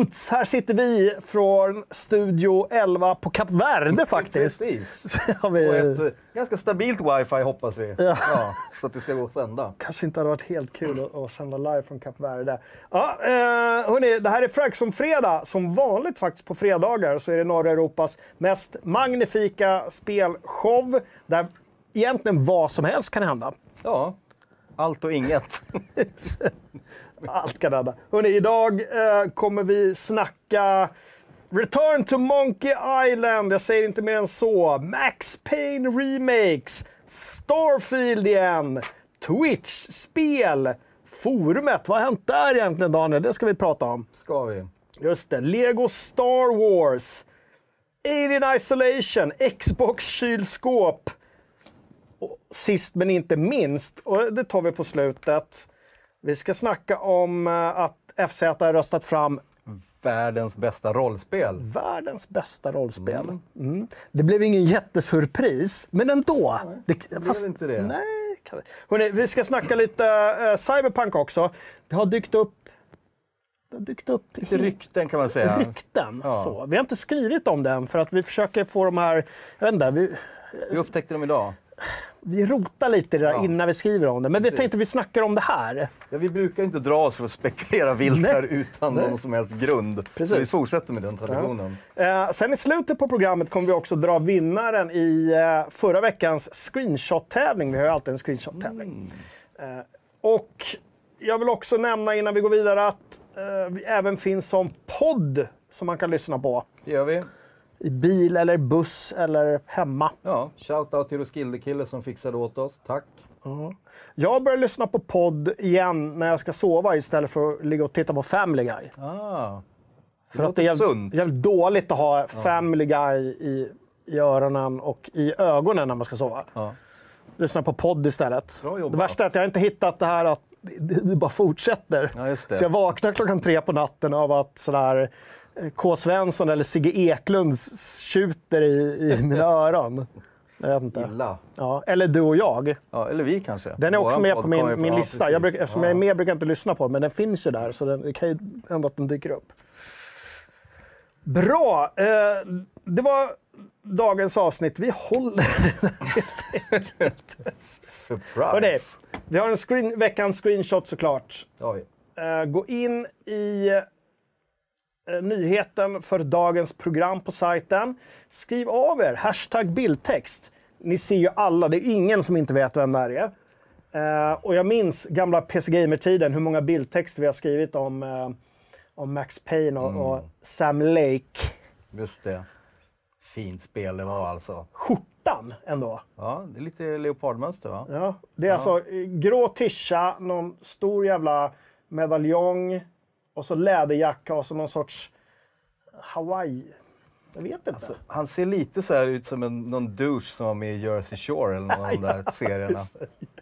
uts! Här sitter vi från Studio 11 på Kap Verde faktiskt. Precis. har vi... Och ett eh, ganska stabilt wifi hoppas vi. Ja. så att det ska gå att sända. kanske inte hade varit helt kul att, att sända live från Kap Verde. Ja, eh, hörni, det här är Fragsson Fredag. Som vanligt faktiskt på fredagar så är det norra Europas mest magnifika spelshow där egentligen vad som helst kan hända. Ja, allt och inget. Allt kan hända. Hörrni, idag eh, kommer vi snacka Return to Monkey Island. Jag säger inte mer än så. Max Payne Remakes. Starfield igen. Twitch-spel. Forumet. Vad har hänt där egentligen Daniel? Det ska vi prata om. Ska vi. Just det. Lego Star Wars. Alien Isolation. Xbox kylskåp. Och sist men inte minst, och det tar vi på slutet. Vi ska snacka om eh, att FZ har röstat fram Världens bästa rollspel. världens bästa rollspel. Mm. Det blev ingen jättesurpris, men ändå. Det, blev inte det. Nej. det- Hörrni, vi ska snacka lite eh, Cyberpunk också. Det har dykt upp det har dykt upp Lite rykten kan man säga. rykten. Ja. Så. Vi har inte skrivit om den för att vi försöker få de här... Jag vet inte, vi, Vi upptäckte dem idag. Vi rotar lite i det där Ja. innan vi skriver om det. Men vi Precis. tänkte vi snackar om det här. Ja, vi brukar inte dra oss för att spekulera vilt här utan Nej. någon som helst grund. Precis. Så vi fortsätter med den traditionen. Eh, sen i slutet på programmet kommer vi också dra vinnaren i eh, förra veckans screenshot-tävling. Vi har ju alltid en screenshot-tävling. Mm. Eh, och jag vill också nämna innan vi går vidare att eh, vi även finns som podd som man kan lyssna på. Det gör vi. I bil eller buss eller hemma. Ja, shoutout till Roskilde-kille som fixade åt oss. Tack. Jag börjar lyssna på podd igen när jag ska sova istället för att ligga och titta på Family Guy. Ah, det För att det är sunt. jävligt dåligt att ha Family Guy i, i öronen och i ögonen när man ska sova. Ja. Lyssna på podd istället. Det värsta är att jag inte hittat det här att det, det bara fortsätter. Ja, det. Så jag vaknar klockan tre på natten av att sådär K. Svensson eller Sigge Eklund tjuter i, i mina öron. Jag vet inte. Illa. Ja, eller du och jag. Ja, eller vi kanske. Den är också Våran med podd på min, min ja, lista. Jag brukar, eftersom ja. jag är med brukar jag inte lyssna på den, men den finns ju där. Så den, det kan ju hända att den dyker upp. Bra! Eh, det var dagens avsnitt. Vi håller Surprise! Hörrni, vi har en screen, veckans screenshot såklart. Eh, gå in i nyheten för dagens program på sajten. Skriv av er, hashtag bildtext. Ni ser ju alla, det är ingen som inte vet vem det här är. Eh, och jag minns gamla PC Gamer-tiden, hur många bildtexter vi har skrivit om, eh, om Max Payne och, och Sam Lake. Just det. Fint spel det var alltså. Skjortan ändå. Ja, det är lite leopardmönster va? Ja, det är alltså eh, grå tischa, någon stor jävla medaljong och så läderjacka och så någon sorts Hawaii. Jag vet inte. Så han ser lite så här ut som en, någon douche som var med i Jersey Shore eller någon av de där serierna.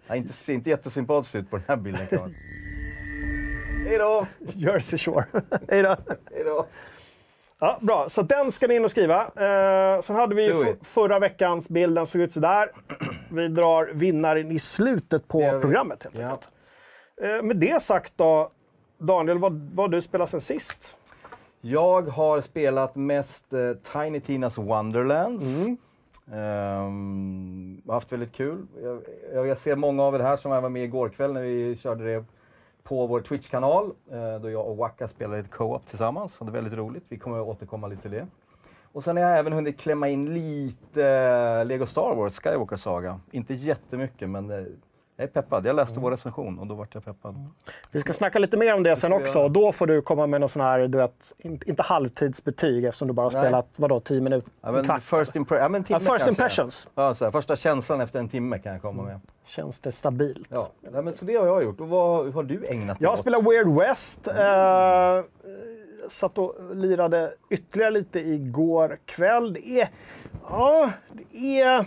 Han inte, ser inte jättesympatisk ut på den här bilden kan man Hej då! Jersey Shore. Hej då. Hej då! Ja, bra, så den ska ni in och skriva. Eh, sen hade vi ju förra veckans bild, den såg ut sådär. Vi drar vinnaren i slutet på programmet helt Ja. enkelt. Eh, med det sagt då, Daniel, vad, vad har du spelat sen sist? Jag har spelat mest eh, Tiny Tinas Wonderlands. Mm. Har haft väldigt kul. Jag, jag, jag ser många av er här som jag var med igår kväll när vi körde det på vår Twitch-kanal. Eh, då jag och Waka spelade ett co-op tillsammans. Hade väldigt roligt. Vi kommer att återkomma lite till det. Och sen har jag även hunnit klämma in lite eh, Lego Star Wars Skywalker Saga. Inte jättemycket men eh, jag är peppad. Jag läste vår recension och då vart jag peppad. Vi ska snacka lite mer om det sen ska vi också. Och då får du komma med någon sån här, du vet, in, inte halvtidsbetyg eftersom du bara har Nej. spelat, vadå, 10 minuter? Ja, en men kvart? first, impre- ja, men Ja, first impressions. Ja, så här, första känslan efter en timme kan jag komma med. Känns det stabilt? Ja, Nej, men så det har jag gjort. Och vad har du ägnat dig Jag åt? spelar Weird West. Eh, satt och lirade ytterligare lite igår kväll. Det är... Ja, det är...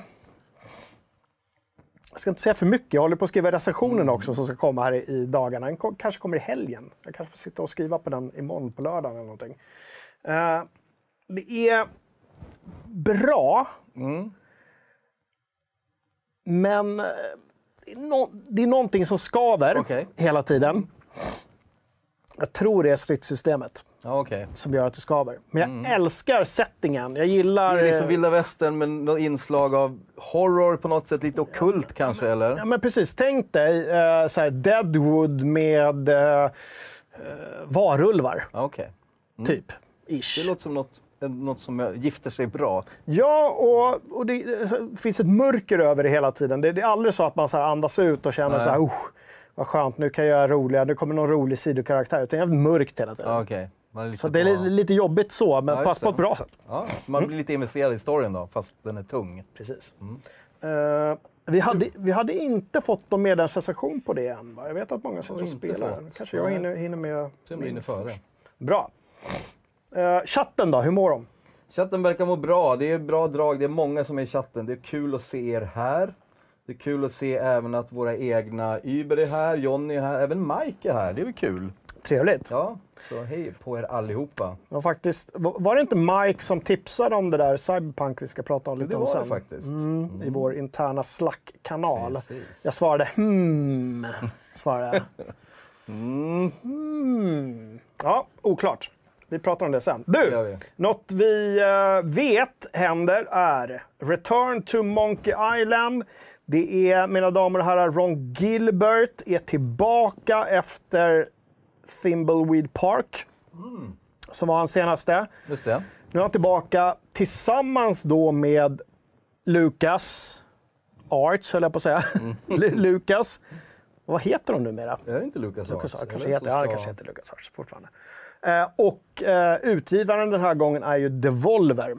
Jag ska inte säga för mycket. Jag håller på att skriva recensionen också som ska komma här i, dagarna. Den kanske kommer i helgen. Jag kanske får sitta och skriva på den imorgon på lördagen eller någonting. Eh, det är bra. Mm. Men eh, det är, no- det är någonting som skaver Okej. hela tiden. Jag tror det är stridssystemet Ja, okej. som gör att det skaver. Men jag älskar settingen. Jag gillar... Det är liksom vilda västern med något inslag av horror på något sätt, lite ockult kanske eller? Ja, men precis. Tänk dig eh, så Deadwood med eh, varulvar, Ja, okej. typ. Det Ish. låter som något, något som gifter sig bra. Ja, och, och det, så finns ett mörker över det hela tiden. Det, det är aldrig så att man så andas ut och känner Nej. så här, oh, vad skönt, nu kan jag göra roliga, nu kommer någon rolig sidokaraktär. Utan det är jävligt mörkt hela tiden. Ja, lite Så det är li, lite jobbigt så, men Ja, pass på ett bra sätt. Ja, man blir lite investerad i storyn då, fast den är tung. Precis. Eh, vi, hade, vi hade inte fått någon medlemsrecension på det än. Va? Jag vet att många inte spelar den. Kanske jag hinner, hinner med. Blir ni före. Bra. Eh, chatten då, hur mår de? Chatten verkar må bra. Det är bra drag. Det är många som är i chatten. Det är kul att se er här. Det är kul att se även att våra egna Uber är här, Jonny är här, även Mike är här. Det är väl kul? Trevligt. Ja, så hej på er allihopa. Ja, faktiskt, var det inte Mike som tipsade om det där Cyberpunk vi ska prata om lite Det om sen? det faktiskt. Mm, I vår interna Slack-kanal. Jag svarade hmm. Svarade jag. Mm, Hmm. Ja, oklart. Vi pratar om det sen. det Du, gör vi. något vi eh, vet händer är Return to Monkey Island. Det är, mina damer och herrar, Ron Gilbert är tillbaka efter Thimbleweed Park. Som var hans senaste. Just det. Nu är han tillbaka tillsammans då med Lucas Arts, höll jag på att säga. Lu- Lucas. Vad heter de numera? Är det inte Lucas Lucas Arts? Kanske heter, som ja, det ska- kanske heter Lucas Arts fortfarande. Eh, och eh, utgivaren den här gången är ju Devolver.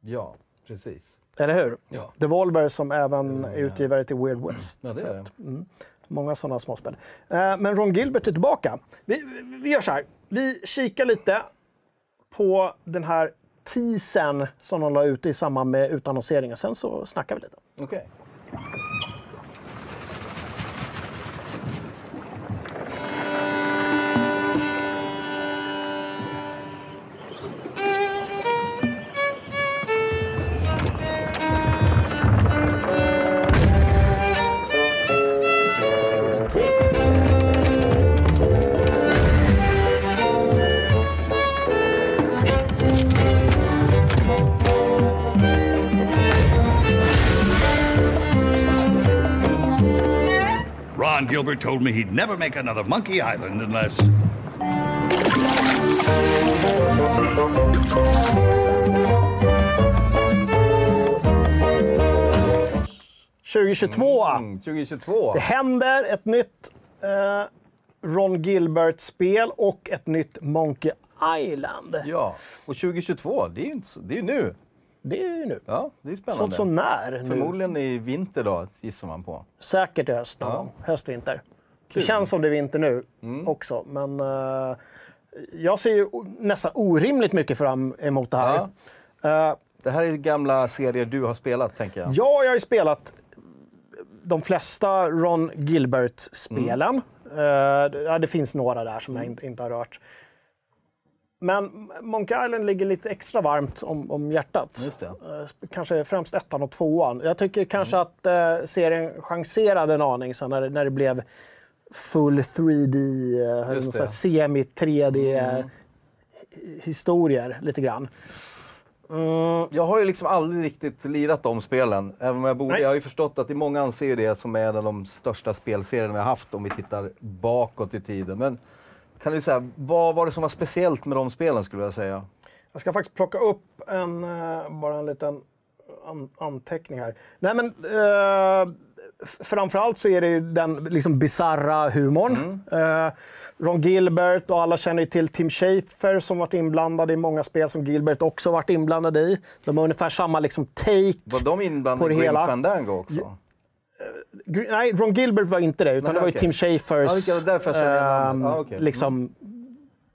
Ja, precis. Eller hur? Ja. Devolver som även är utgivare till Weird West. Ja, det är det. Många sådana småspel. Eh, men Ron Gilbert är tillbaka. Vi, vi- gör så här. Vi kikar lite på den här teasern som de la ut i samband med utannonseringen. Sen så snackar vi lite. Okej. Ron Gilbert told me he'd never make another Monkey Island unless. 2022! Mm, 2022. Det händer ett nytt eh, Ron Gilbert-spel och ett nytt Monkey Island. Ja, och 2022, det är ju inte så, det är ju nu. Det är ju nu. Ja, det är spännande. Sånt som när nu. Förmodligen i vinter då, gissar man på. Säkert i höst någon Ja. gång. Höst, vinter. Det känns som det är vinter nu också, men eh, jag ser ju nästan orimligt mycket fram emot det här. Eh, Det här är gamla serier du har spelat, tänker jag. Ja, jag har ju spelat de flesta Ron Gilbert-spelen. Eh, ja, det finns några där som jag inte, inte har rört. Men Monkey Island ligger lite extra varmt om, om hjärtat. Just det. Eh, kanske främst ettan och tvåan. Jag tycker kanske att eh, serien chanserade en aning sen när, när det blev full 3D, eh, Just någon sån här det. semi-3D eh, historier lite grann. Mm, Jag har ju liksom aldrig riktigt lirat de spelen. Även om jag borde. Nej. Jag har ju förstått att det många anser ju det som är en av de största spelserierna vi har haft om vi tittar bakåt i tiden. Men kan du säga, vad var det som var speciellt med de spelen skulle jag säga? Jag ska faktiskt plocka upp en, eh, bara en liten an anteckning här. Nej, men, eh, framförallt så är det ju den liksom bisarra humorn. Eh, Ron Gilbert och alla känner ju till Tim Schafer som varit inblandad i många spel som Gilbert också varit inblandad i. De har ungefär samma liksom take. Var de inblandade i Grim. Fandango också? Nej, Ron Gilbert var inte det, utan Nej, det var okej. Tim Schafers Ja, vilka- därför jag ehm, Ja, okej. liksom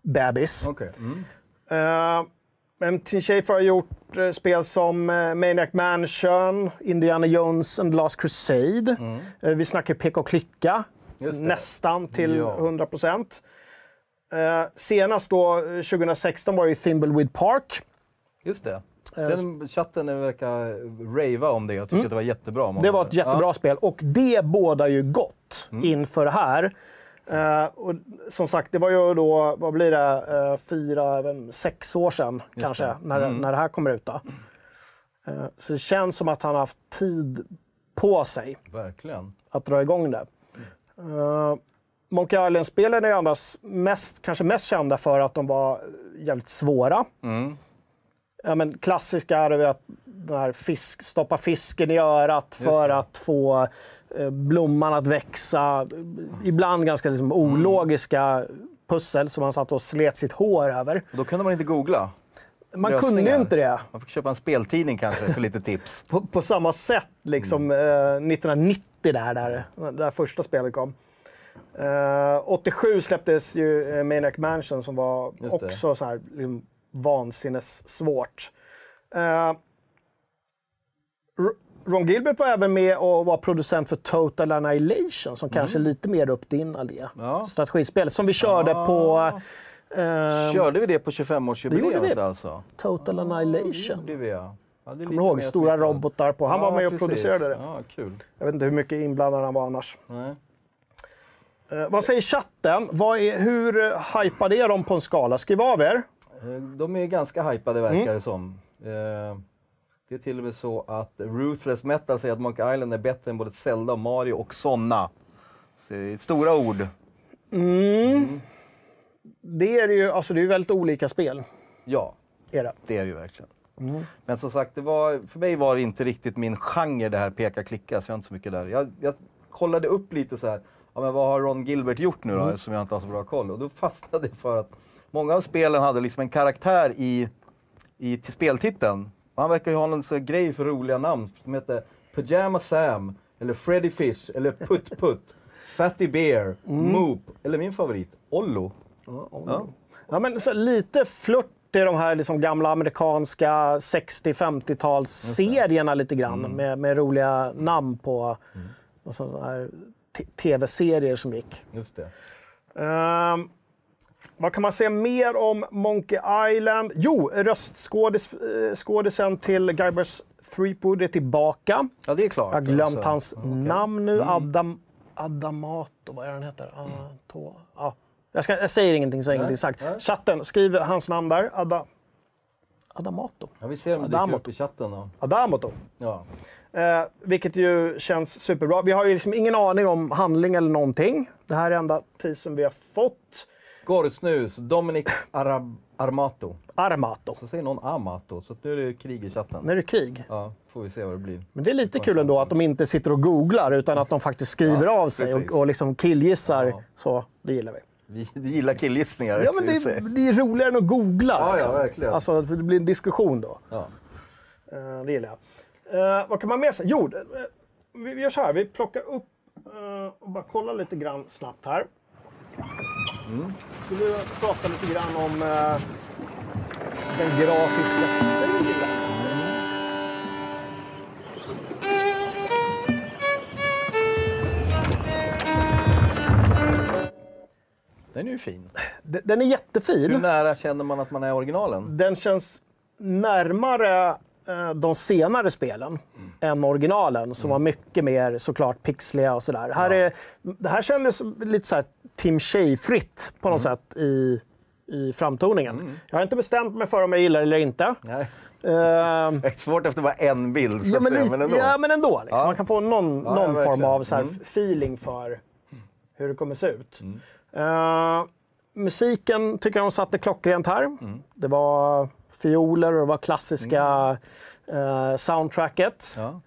bebis. Okej. Mm. Eh, men Tim Schafer har gjort eh, spel som uh, Maniac Mansion, Indiana Jones and the Last Crusade. Eh, vi snackar peka och klicka, Mm. Nästan till Ja. 100 procent. Senast då, eh, 2016, var det Thimbleweed Park. Just det. Eh, Den chatten verkar rava om det. Jag tycker att det var jättebra. Mm. Det var ett jättebra spel och det bådar ju gott Mm. inför det här. Eh, och som sagt, det var ju då, vad blir det, eh, fyra, även sex år sedan kanske, det. När, Mm. när det här kommer ut. Då. Eh, så det känns som att han har haft tid på sig Verkligen. att dra igång det. Uh, Monkey Island-spelen är annars mest, kanske mest kända för att de var jävligt svåra. Mm. Ja, men klassiska är det att här fisk, stoppa fisken i örat för att få eh, blomman att växa. Ibland ganska liksom, ologiska pussel som man satt och slet sitt hår över. Och då kunde man inte googla. Man Lösningar. kunde ju inte det. Man fick köpa en speltidning kanske för lite tips. på, på samma sätt liksom, Mm. eh, 1990 där, där, där första spelet kom. Eh, 87 släpptes ju eh, Maniac Mansion som var också så här liksom, vansinnessvårt. Eh, R- Ron Gilbert var även med och var producent för Total Annihilation som kanske är lite mer upp din allé. Mm. Ja. Strategispel som vi körde på eh, Körde vi det på Det gjorde 25-årsjubileet vi. alltså? Total Annihilation. gjorde vi ja. ja det Kommer du ihåg? Stora smittat. robotar på. Han var med och precis. producerade det. Ja, kul. Jag vet inte hur mycket inblandad han var annars. Nej. Eh, vad säger chatten? Är, hur eh, hypade är de på en skala? Skriv av er. Eh, De är ganska hypade verkar Mm. det som. Eh, Det är till och med så att Ruthless Metal säger att Monkey Island är bättre än både Zelda Mario och såna. Så det är stora ord. Det är ju alltså det är väldigt olika spel. Ja, Är det. det är det ju verkligen. Mm. Men som sagt, det var, för mig var det inte riktigt min genre det här peka-klicka, så jag är inte så mycket där. Jag, jag kollade upp lite så här, ja, men vad har Ron Gilbert gjort nu då, Mm. eftersom jag inte har så bra koll. Och då fastnade jag för att många av spelen hade liksom en karaktär i, i speltiteln. Och han verkar ju ha någon sån grej för roliga namn som heter Pyjama Sam, eller Freddy Fish, eller Putt Putt, Fatty Bear, Mm. Moop, eller min favorit, Ollo. Ja. Ja, men så lite flört i de här liksom gamla amerikanska 60-50-talsserierna lite grann. Med, med roliga namn på t- tv-serier som gick. Just det. Ehm, vad kan man säga mer om Monkey Island? Jo, röstskådisen till Guybrush Threepwood är tillbaka. Ja, det är klart. Jag har glömt alltså. hans namn nu. Adam, Adamato, vad är han heter? Mm. Ja. jag, ska, jag säger ingenting så har ingenting sagt. Chatten, skriv hans namn där. Ada, Adamato. Ja, vi ser om det dyker upp i chatten då. Adamoto. Ja. Eh, vilket ju känns superbra. Vi har ju liksom ingen aning om handling eller någonting. Det här är enda teasern vi har fått. Gorrsnus, Dominic Arab Armato. Armato. Så säger någon Amato, så nu är det krig i chatten. Nu är det krig. Ja, får vi se vad det blir. Men det är lite kul ändå att de inte sitter och googlar utan att de faktiskt skriver Ja, av sig precis. och, och liksom killgissar. Ja. Så, det gillar vi. Vi, vi gillar killgissningar. Ja, men det, säga. det är roligare än att googla. Ja, ja, liksom. verkligen. Alltså, det blir en diskussion då. Ja. Eh, det gillar jag. Eh, vad kan man med sig? Jo, eh, vi, gör så här. Vi plockar upp eh, och bara kollar lite grann snabbt här. Mm. Ska vi prata lite grann om eh, den grafiska stilen? Den är ju fin. Den är jättefin. Hur nära känner man att man är originalen? Den känns närmare de senare spelen än originalen som var mycket mer såklart pixliga och sådär. Här är, det här kändes lite så här Tim Schafer-fritt på något sätt i, i framtoningen. Jag har inte bestämt mig för om jag gillar det eller inte. Nej. Ehm, Det är svårt efter bara en bild, ja, men säga, men ändå. ja, men ändå. Liksom. Ja. Man kan få någon, Ja, någon ja, form av så här Mm. feeling för hur det kommer se ut. Mm. Musiken tycker jag de satte klockrent här. Mm. Det var fioler och det var klassiska eh, soundtracket. Ja.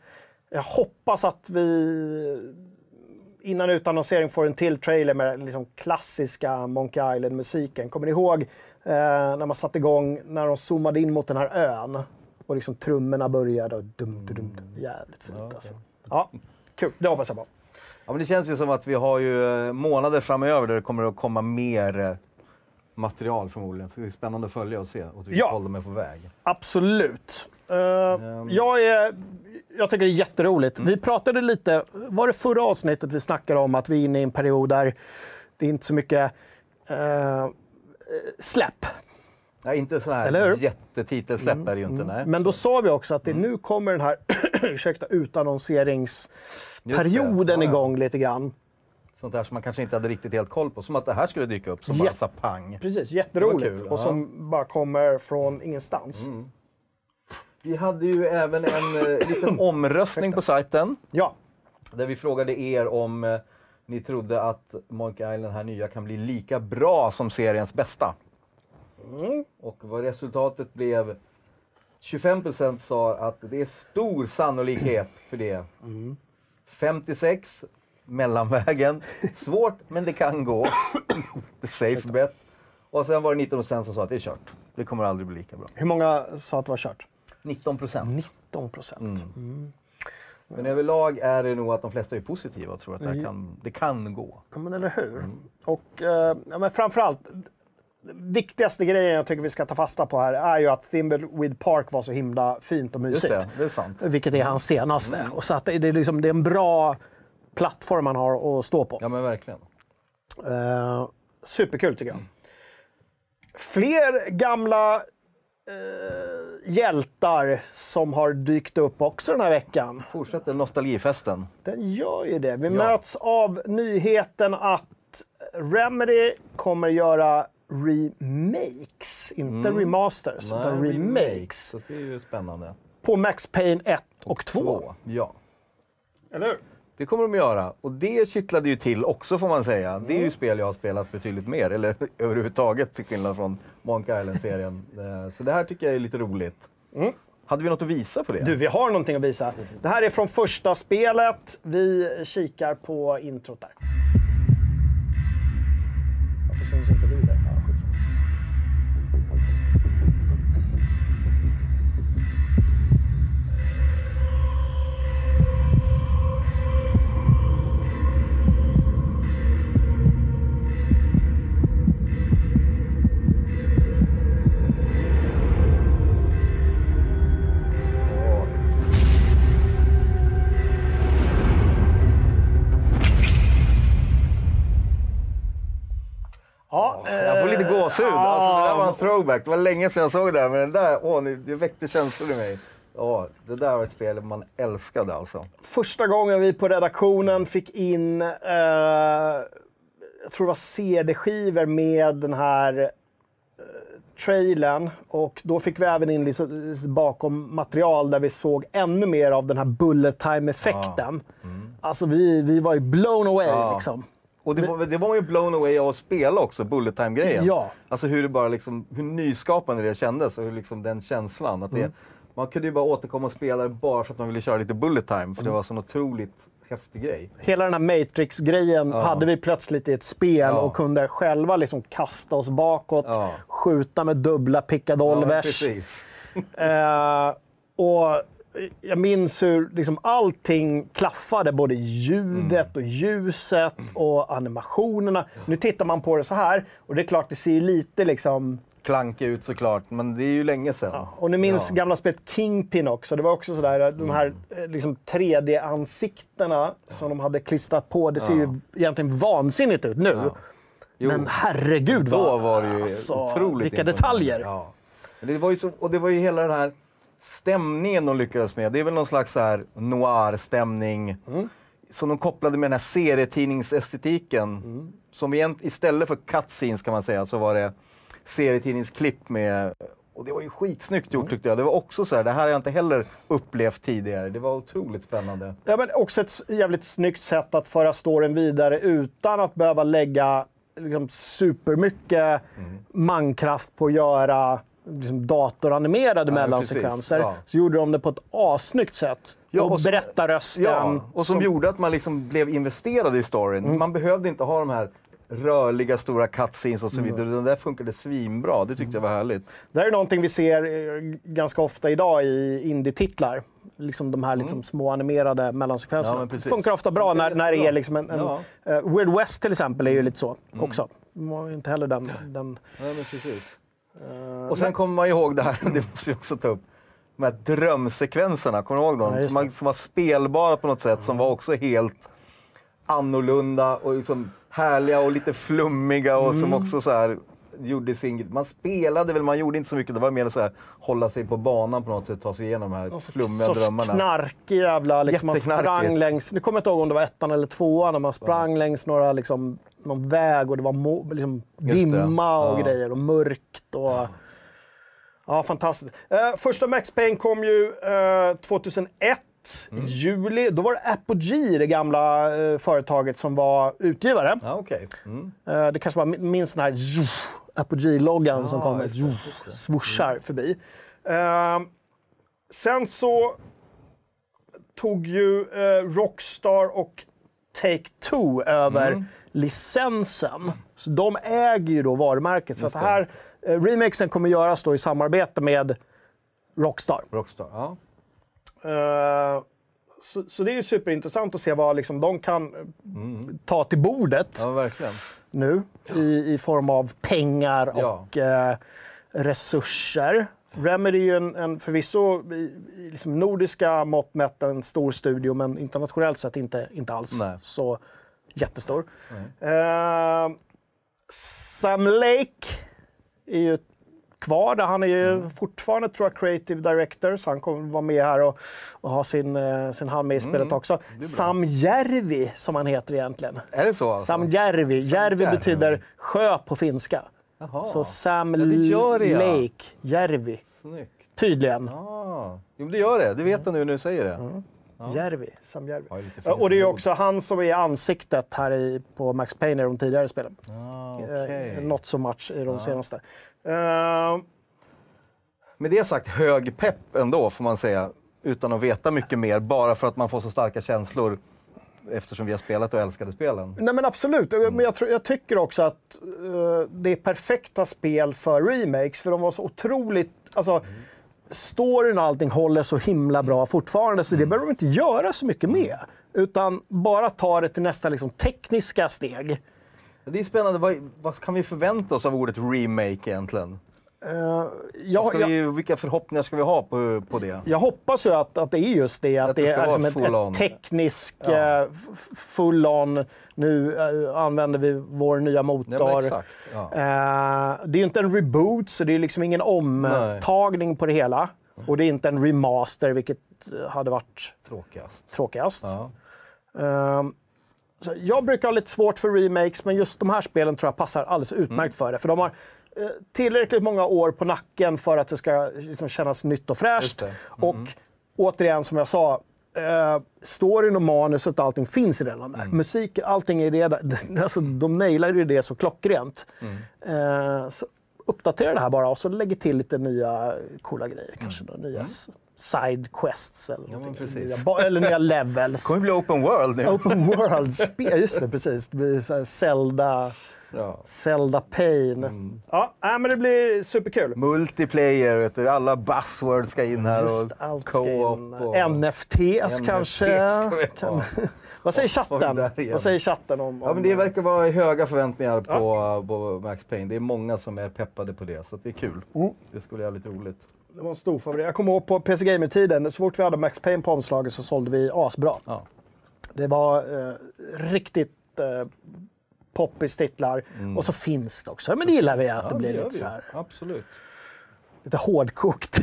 Jag hoppas att vi innan utannonsering får en till trailer med liksom klassiska Monkey Island-musiken. Kommer ni ihåg eh, när man satte igång, när de zoomade in mot den här ön och liksom trummorna började och dum, dum, dum, dum. Jävligt fint alltså. Ja, kul. Det hoppas jag på. Ja, men det känns ju som att vi har ju eh, månader framöver där det kommer att komma mer eh, material förmodligen. Så det är spännande att följa och se åt vilket Ja. håll de är på väg. Absolut. Ehm. jag, är, jag tycker det är jätteroligt. Vi pratade lite, var det förra avsnittet vi snackade om att vi är inne i en period där det är inte så mycket eh, släpp. Nej, inte så Eller här hur? jättetitelsläpp är det ju inte. Nej. Men då sa vi också att det nu kommer den här ursäkta, utannonseringsperioden. Ja, ja. igång lite grann. Sånt där som man kanske inte hade riktigt helt koll på. Som att det här skulle dyka upp som bara sa pang. Precis, jätteroligt. kul, och ja. som bara kommer från ingenstans. Vi hade ju även en eh, liten omröstning på sajten. Ja, Där vi frågade er om eh, ni trodde att Monkey Island här nya kan bli lika bra som seriens bästa. Och vad resultatet blev 25% sa att det är stor sannolikhet för det. 56 mellanvägen. Svårt, men det kan gå. The safe bet. Och sen var det 19% som sa att det är kört. Det kommer aldrig bli lika bra. hur många sa att det var kört? 19%. 19 procent. Men överlag är det nog att de flesta är positiva och tror att det, Mm. kan, det kan gå. Ja, men eller hur? Och eh, ja, men framförallt, viktigaste grejen jag tycker vi ska ta fasta på här är ju att Thimbleweed Park var så himla fint och Just mysigt. det, det är sant. Vilket är hans senaste. Mm. Och så att det, är liksom, det är en bra plattform man har att stå på. Ja men verkligen. Eh, superkul tycker jag. Fler gamla eh, hjältar som har dykt upp också den här veckan. Fortsätter nostalgifesten. Den gör ju det. Vi möts av nyheten att Remedy kommer göra remakes, inte remasters, utan remakes Så det är ju spännande. på Max Payne 1 och 2. Ja. Eller hur? Det kommer de göra. Och det kittlade ju till också får man säga. Det är Mm. ju spel jag har spelat betydligt mer, eller överhuvudtaget till skillnad från Monkey Island-serien. Eh, Så det här tycker jag är lite roligt. Hade vi något att visa på det? Mm. Du, vi har någonting att visa. Det här är från första spelet. Vi kikar på introt där. Varför syns inte vi där? Jag får lite gåshud. Alltså, det där var en throwback. Det var länge sedan jag såg det här, men den där, åh, det väckte känslor i mig. Ja, det där var ett spel man älskade alltså. första gången vi på redaktionen fick in, eh, jag tror det var CD-skivor med den här eh, trailern. Och då fick vi även in liksom, bakom material där vi såg ännu mer av den här bullet time-effekten. Alltså vi, vi var ju blown away Ja. liksom. Och det var, det var man ju blown away av att spela också, bullet time-grejen. Ja. Alltså hur det bara liksom, hur nyskapande det kändes och hur liksom den känslan. Att det, Man kunde ju bara återkomma och spela det bara för att man ville köra lite bullet time, för det var så en otroligt häftig grej. Hela den här Matrix-grejen hade vi plötsligt i ett spel Ja. och kunde själva liksom kasta oss bakåt, Ja. skjuta med dubbla Ja, pickadolvers. Eh, och jag minns hur liksom allting klaffade, både ljudet och ljuset och animationerna. Nu tittar man på det så här och det är klart, det ser ju lite liksom... Klanka ut såklart, men det är ju länge sedan. Och ni minns Ja. gamla spelet Kingpin också. Det var också sådär, de här eh, liksom 3D-ansiktena som de hade klistrat på. Det ser ju egentligen vansinnigt ut nu. Jo. Men herregud Då vad... var det ju alltså, otroligt Vilka detaljer! Ja. Det var ju så, och det var ju hela den här stämningen de lyckades med. Det är väl någon slags här noir-stämning. Mm. Som de kopplade med den här serietidningsestetiken. Mm. Som egent, istället för cutscenes kan man säga så var det serietidningsklipp med och det var ju skitsnyggt Mm. gjort tyckte jag. Det var också så här, det här har jag inte heller upplevt tidigare. Det var otroligt spännande. Ja, men också ett jävligt snyggt sätt att föra storyn vidare utan att behöva lägga liksom, supermycket Mm. mankraft på att göra liksom, datoranimerade Ja, mellansekvenser. Ja. Så gjorde de det på ett assnyggt sätt. Ja, och, och berättarrösten. Ja, och som, gjorde att man liksom blev investerad i storyn. Mm. Man behövde inte ha de här rörliga stora cutscenes och så Mm. vidare. Den där funkade svinbra. Det tyckte jag var härligt. Det här är någonting vi ser eh, ganska ofta idag i indie-titlar. Liksom de här liksom små animerade mellansekvenserna. Mm. Ja, funkar ofta bra när, när det är liksom en... en Ja. Mm. eh, Weird West till exempel är ju lite så också. Inte heller den... den Ja, men. Eh, Och sen kommer man ihåg det här, det måste vi också ta upp. De här drömsekvenserna, kommer du ihåg dem? Ja, som, som var spelbara på något sätt, som var också helt annorlunda och liksom härliga och lite flummiga och Mm. som också så här gjorde sin... Man spelade väl, man gjorde inte så mycket. Det var mer så här, hålla sig på banan på något sätt, ta sig igenom de här flummiga sorts drömmarna. knarkig jävla... Liksom man sprang längs... Nu kommer jag inte ihåg om det var ettan eller tvåan, när man sprang längs några, liksom, någon väg och det var liksom, dimma och Ja. grejer och mörkt. Och, ja. fantastiskt. Eh, första Max Payne kom ju eh, 2001. Mm. Juli, då var det Apogee, det gamla eh, företaget som var utgivare. Ja, okej. Mm. Eh, det kanske var min- minst den här Apogee-loggan som Ja, kommer, det. swooshar förbi. Eh, sen så tog ju eh, Rockstar och Take-Two över Mm. Licensen. Så de äger ju då varumärket. Så att här eh, remakesen kommer göras då i samarbete med Rockstar. Rockstar, ja. Eh, så, så det är ju superintressant att se vad liksom de kan eh, ta till bordet Ja, nu i, i form av pengar Ja. och eh, resurser. Remedy är ju en, en förvisso i, i liksom nordiska mått mätt en stor studio, men internationellt sett inte, inte alls Nej. så jättestor. Eh, Sam Lake är ju kvar där. Han är ju Mm. fortfarande tror jag, creative director, så han kommer vara med här och, och ha sin, eh, sin hand med i spelet Mm. också. Sam Järvi, som han heter egentligen. Är det så? Alltså? Sam Järvi. Järvi betyder sjö på finska. Jaha. Så Sam Ja, det det, ja. Lake, Järvi. Snyggt. Tydligen. Ah. Jo, men det gör det. Det vet jag nu när du säger det. Järvi. Sam Järvi. Ja, Ja, och det är också han som är ansiktet här i, på Max Payne i de tidigare spelen. Ah, Eh, okej. Not so much i de senaste. Eh, Med det sagt, hög pepp ändå får man säga. Utan att veta mycket mer, bara för att man får så starka känslor eftersom vi har spelat och älskade spelen. Nej men absolut, Mm. men jag, jag tycker också att eh, det är perfekta spel för remakes, för de var så otroligt... Alltså, Mm. Storyn och allting håller så himla bra fortfarande, så det behöver de inte göra så mycket med. Utan bara ta det till nästa liksom, tekniska steg. Det är spännande, vad, vad kan vi förvänta oss av ordet remake egentligen? Eh, jag, Ska jag, vi, vilka förhoppningar ska vi ha på, på det? jag hoppas ju att, att det är just det, att, Att det det, är som ett, full on. ett teknisk Ja. eh, f- full on. Nu eh, använder vi vår nya Ja, motor. Ja. Eh, det är ju inte en reboot, så det är liksom ingen omtagning på det hela. Och det är inte en remaster, vilket eh, hade varit Tråkigast. tråkigast. Ja. Eh, så jag brukar ha lite svårt för remakes, men just de här spelen tror jag passar alldeles utmärkt Mm. för det. För de har eh, tillräckligt många år på nacken för att det ska liksom, kännas nytt och fräscht. det. Och återigen, som jag sa, eh, storyn och manuset och allting finns redan där. Mm. Musik, allting är redan... Alltså, de nailade ju det så klockrent. Mm. Eh, så uppdatera det här bara och så lägger till lite nya coola grejer. Mm. Kanske då, nya s- side quests eller, precis. nya, eller nya levels. Det kommer bli open world nu. Open world-spel, just det, precis. Det blir så här Zelda, Ja. Zelda Pain. Mm. Ja, nej, men det blir superkul. Multiplayer, vet du. alla buzzwords ska in här Just och allt ska co-op. in. Och... NFTs kanske. ska vi Kan... Vad säger chatten? Vad säger chatten om... om... Ja, men det verkar vara höga förväntningar på, på Max Payne. Det är många som är peppade på det, så det är kul. Mm. Det skulle bli jävligt roligt. Det var en stor favorit. Jag kommer ihåg på PC Gamer-tiden, så fort vi hade Max Payne på omslaget så sålde vi asbra. Ja. Det var eh, riktigt eh, poppis titlar. Och så finns det också. Men det gillar vi, att Mm. Ja, det blir lite, vi. så här, Absolut. lite hårdkokt.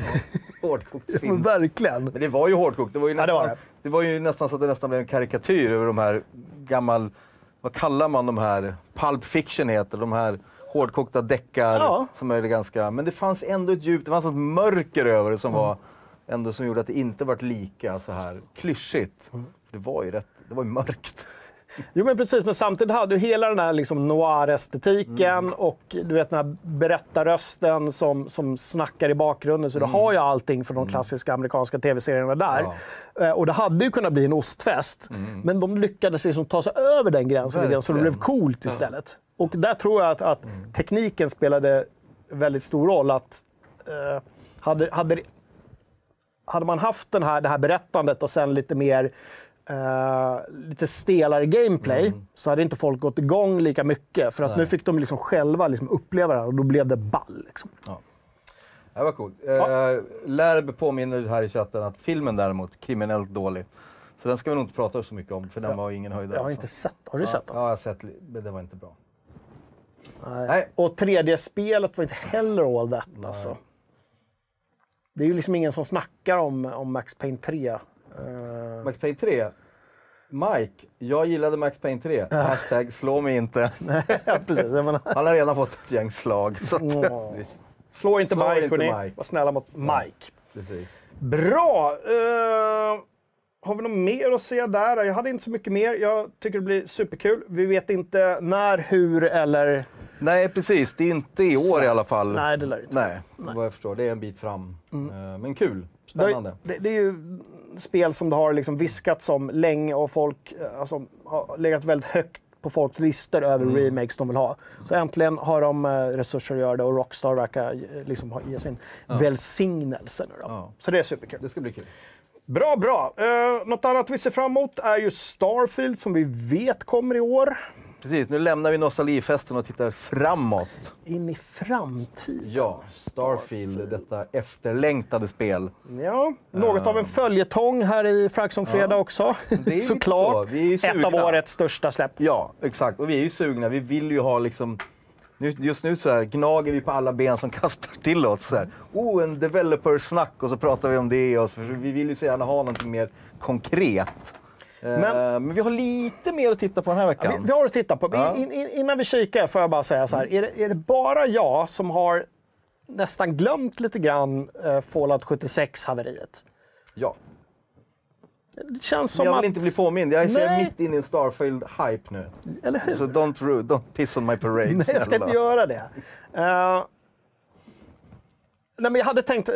Hårdkokt Men finns. verkligen. Men det var ju hårdkokt. Det var ju Ja, det nästan, var det det. var ju nästan så att det nästan blev en karikatyr över de här gammal... Vad kallar man de här? Pulp fiction heter de här hårdkokta deckar Ja. som är ganska... Men det fanns ändå ett djup, det fanns ett mörker över det som Mm. var ändå som gjorde att det inte vart lika så här klyschigt. Mm. Det var ju rätt, det var ju mörkt. Jo men precis, men samtidigt hade du hela den här liksom noir-estetiken Mm. och du vet den här berättarrösten som, som snackar i bakgrunden. Så du har ju allting från de klassiska amerikanska tv-serierna där. Mm. Ja. Mm. Eh, Och det hade ju kunnat bli en ostfest. Men de lyckades liksom ta sig över den gränsen lite så det blev coolt istället. Och där tror jag att, att Mm. tekniken spelade väldigt stor roll. Att, eh, hade, hade, hade man haft den här, det här berättandet och sen lite mer eh, lite stelare gameplay så hade inte folk gått igång lika mycket. För att Mm. Nej. nu fick de liksom själva liksom uppleva det här och då blev det ball. Liksom. Det var coolt. Eh, Lärb påminner här i chatten att filmen däremot, kriminellt dålig. Så den ska vi nog inte prata så mycket om, för den var ingen höjdare. Jag har alltså. inte sett Har du sett den? Ja, jag har sett, men det var inte bra. Nej. Och 3D-spelet var inte heller all that. Alltså. Det är ju liksom ingen som snackar om, om Max Payne 3. Eh, Max Payne 3. Mike, jag gillade Max Payne 3. Hashtag slå mig inte. ja, precis. Menar, Han har redan fått ett gäng slag. Så att, Åh. slå inte Slå Mike, inte. Mike. Var snälla mot Mike. precis. Bra! Eh, har vi något mer att säga där? Jag hade inte så mycket mer. Jag tycker det blir superkul. Vi vet inte när, hur eller... Nej, precis. Det är inte i år i alla fall. Nej, det lär det inte. Nej, vad jag förstår. Det är en bit fram. Eh, Men kul. Spännande. Det, det är ju spel som det har liksom viskats om länge och folk eh, alltså, har legat väldigt högt på folks listor över Mm. remakes de vill ha. Så äntligen har de eh, resurser att göra det och Rockstar verkar eh, liksom ha- ge sin välsignelse nu då. Ja. Så det är superkul. Det ska bli kul. Bra, bra. Uh, något annat vi ser fram emot är ju Starfield som vi vet kommer i år. Precis, nu lämnar vi nostalgifesten och tittar framåt. In i framtiden. Ja, Starfield, detta efterlängtade spel. Ja, något av en följetong här i Fraxon Fredag också. är lite Såklart. så. Vi Ett av årets största släpp. Ja, exakt. Och vi är ju sugna. Vi vill ju ha liksom... Just nu så här, gnager vi på alla ben som kastar till oss. Så här. Oh, en developer-snack och så pratar vi om det. Och så, vi vill ju så gärna ha någonting mer konkret. Men, Men- men vi har lite mer att titta på den här Ja, veckan. vi, vi har att titta på. Ja. In, in, innan vi kikar får jag bara säga så här. Är det, är det bara jag som har nästan glömt lite grann uh, Fallout 76-haveriet? Ja. Det känns som Jag vill att... inte bli påmind. Jag är Nej. mitt inne i en Starfield-hype nu. Eller hur? Så don't, ru- don't piss on my parade, Nej, jag ska inte göra det. Eh, nej, men jag hade tänkt eh,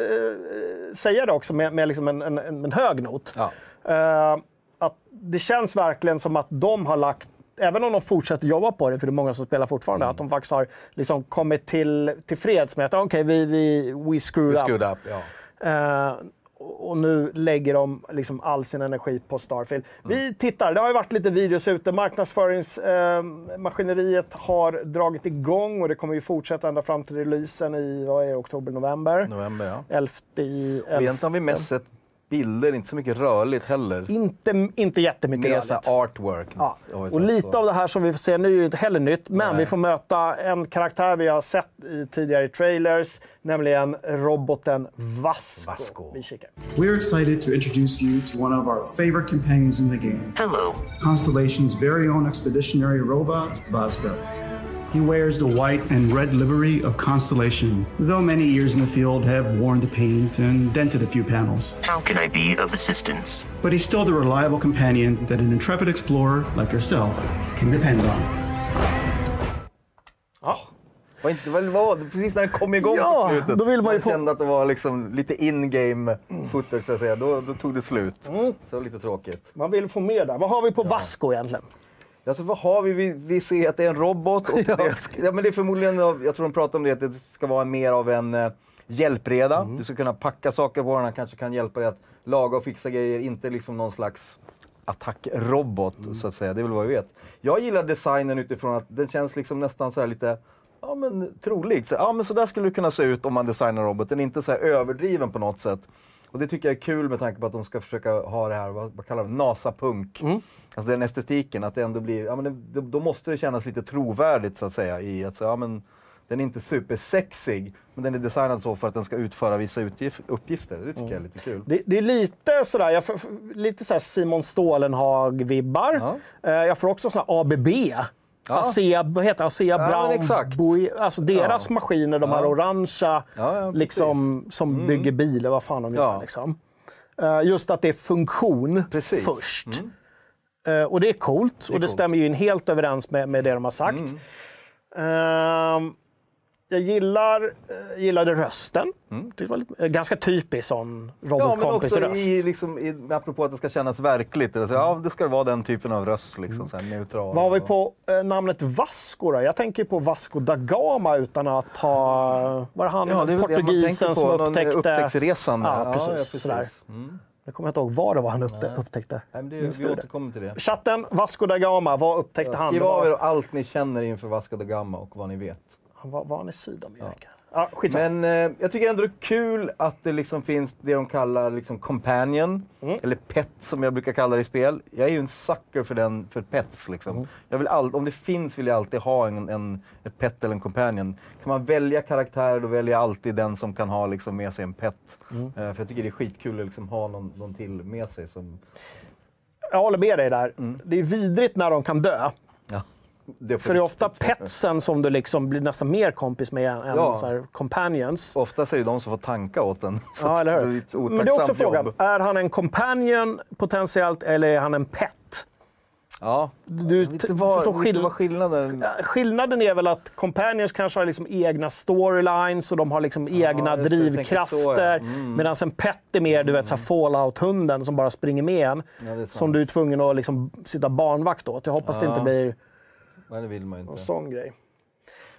säga det också med, med liksom en, en, en hög not. Ja. Eh, att det känns verkligen som att de har lagt, även om de fortsätter jobba på det, för det är många som spelar fortfarande, Mm. att de faktiskt har liksom kommit till, till freds med att okej, vi, vi we screwed We up. screwed up, ja. Eh, och nu lägger de liksom all sin energi på Starfield. Mm. Vi tittar, det har ju varit lite videos ute. Marknadsföringsmaskineriet eh, har dragit igång och det kommer ju fortsätta ända fram till releasen i vad är oktober, november. November, ja. 11 i Och Egentligen har vi mest sett bilder, inte så mycket rörligt heller. Inte, inte jättemycket Mer rörligt. här artwork. Ja. Och lite så. av det här som vi får se nu är ju inte heller nytt, men Nej. vi får möta en karaktär vi har sett i tidigare trailers, nämligen roboten Vasco. Vasco. Vi kikar. We're excited to introduce you to one of our favorite companions in the game. Hello. Constellation's very own expeditionary robot, Vasco. He wears the white and red livery of Constellation, though many years in the field have worn the paint and dented a few panels. How can I be of assistance? But he's still the reliable companion that an intrepid explorer like yourself can depend on. Var inte, väl var, precis när den kom igång Ja, på slutet. då vill man ju få- kände att det var liksom lite in-game footage, så att säga. Då, då tog det slut. Mm. Så det var lite tråkigt. Man vill få mer där. Vad har vi på Vasco egentligen? Alltså, vad har vi? vi? Vi ser att det är en robot. Och det, ja, men det är förmodligen, jag tror de pratar om det, att det ska vara mer av en eh, hjälpreda. Mm. Du ska kunna packa saker på den, han kanske kan hjälpa dig att laga och fixa grejer. Inte liksom någon slags attackrobot, Mm. så att säga. Det är väl vad vi vet. Jag gillar designen utifrån att den känns liksom nästan så här lite Ja men trolig. Så, ja men så där skulle det kunna se ut om man designar roboten. Inte så överdriven på något sätt. Och det tycker jag är kul med tanke på att de ska försöka ha det här, vad, vad kallar de NASA-punk. Alltså den estetiken, att det ändå blir, ja men det, då måste det kännas lite trovärdigt så att säga i att så, ja men den är inte supersexig, men den är designad så för att den ska utföra vissa uppgifter. Det tycker jag är lite kul. Det, det är lite sådär, jag får, lite sådär Simon Stålenhag-vibbar. Ja. Eh, jag får också sådär ABB. ASEA, vad heter det? ASEA men Brown alltså deras maskiner, de här Ja. orangea, Ja, ja, liksom, som bygger bilar, vad fan de Ja. gör. Liksom. Eh, just att det är funktion Precis. först. Eh, och det är coolt och det coolt. stämmer ju in helt överens med, med det de har sagt. Ehm, jag gillar, eh, gillade rösten. Det var lite, eh, ganska typisk sån Ja, men också i, liksom, i, apropå att det ska kännas verkligt. Alltså, ja, det ska vara den typen av röst, liksom, här, neutral. Vad har vi på eh, namnet Vasco då? Jag tänker på Vasco da Gama utan att ha... Var det han Ja, det det portugisen som på, någon upptäckte... upptäcktsresande. Ja, precis. Ja, ja, precis. Sådär. Mm. Jag kommer inte ihåg vad det var han upptä- upptäckte. Nej, det, Minns vi det? återkommer till det. Chatten, Vasco da Gama, vad upptäckte han? Skriv Det av er allt ni känner inför Vasco da Gama och vad ni vet. Han var, var han i Sydamerika? Ja, skitsamma. Men eh, jag tycker ändå det är kul att det liksom finns det de kallar liksom companion, Mm. eller pet som jag brukar kalla det i spel. Jag är ju en sucker för, den, för pets. Liksom. Mm. Jag vill all, om det finns vill jag alltid ha en, en, ett pet eller en companion. Kan man välja karaktär då väljer jag alltid den som kan ha liksom, med sig en pet. Mm. Eh, för jag tycker det är skitkul att liksom, ha någon, någon till med sig. Som, Jag håller med dig där. Mm. Det är vidrigt när de kan dö. Ja, det För det är ofta petsen som du liksom blir nästan mer kompis med än Ja. så här companions. Oftast är det de som får tanka åt den. Ja, eller det är hur? ett Men det är också frågan, jobb. är han en companion potentiellt eller är han en pet? Ja. Du vad, förstår skill- skillnaden Ja, Skillnaden är väl att companions kanske har liksom egna storylines och de har liksom egna det, jag tänker så, drivkrafter. ja. Mm. Medan en pet är mer du vet, så fallout-hunden som bara springer med en. Ja, det som du är tvungen att liksom sitta barnvakt åt. Jag hoppas det inte Ja. blir Nej, det vill man inte. sån grej.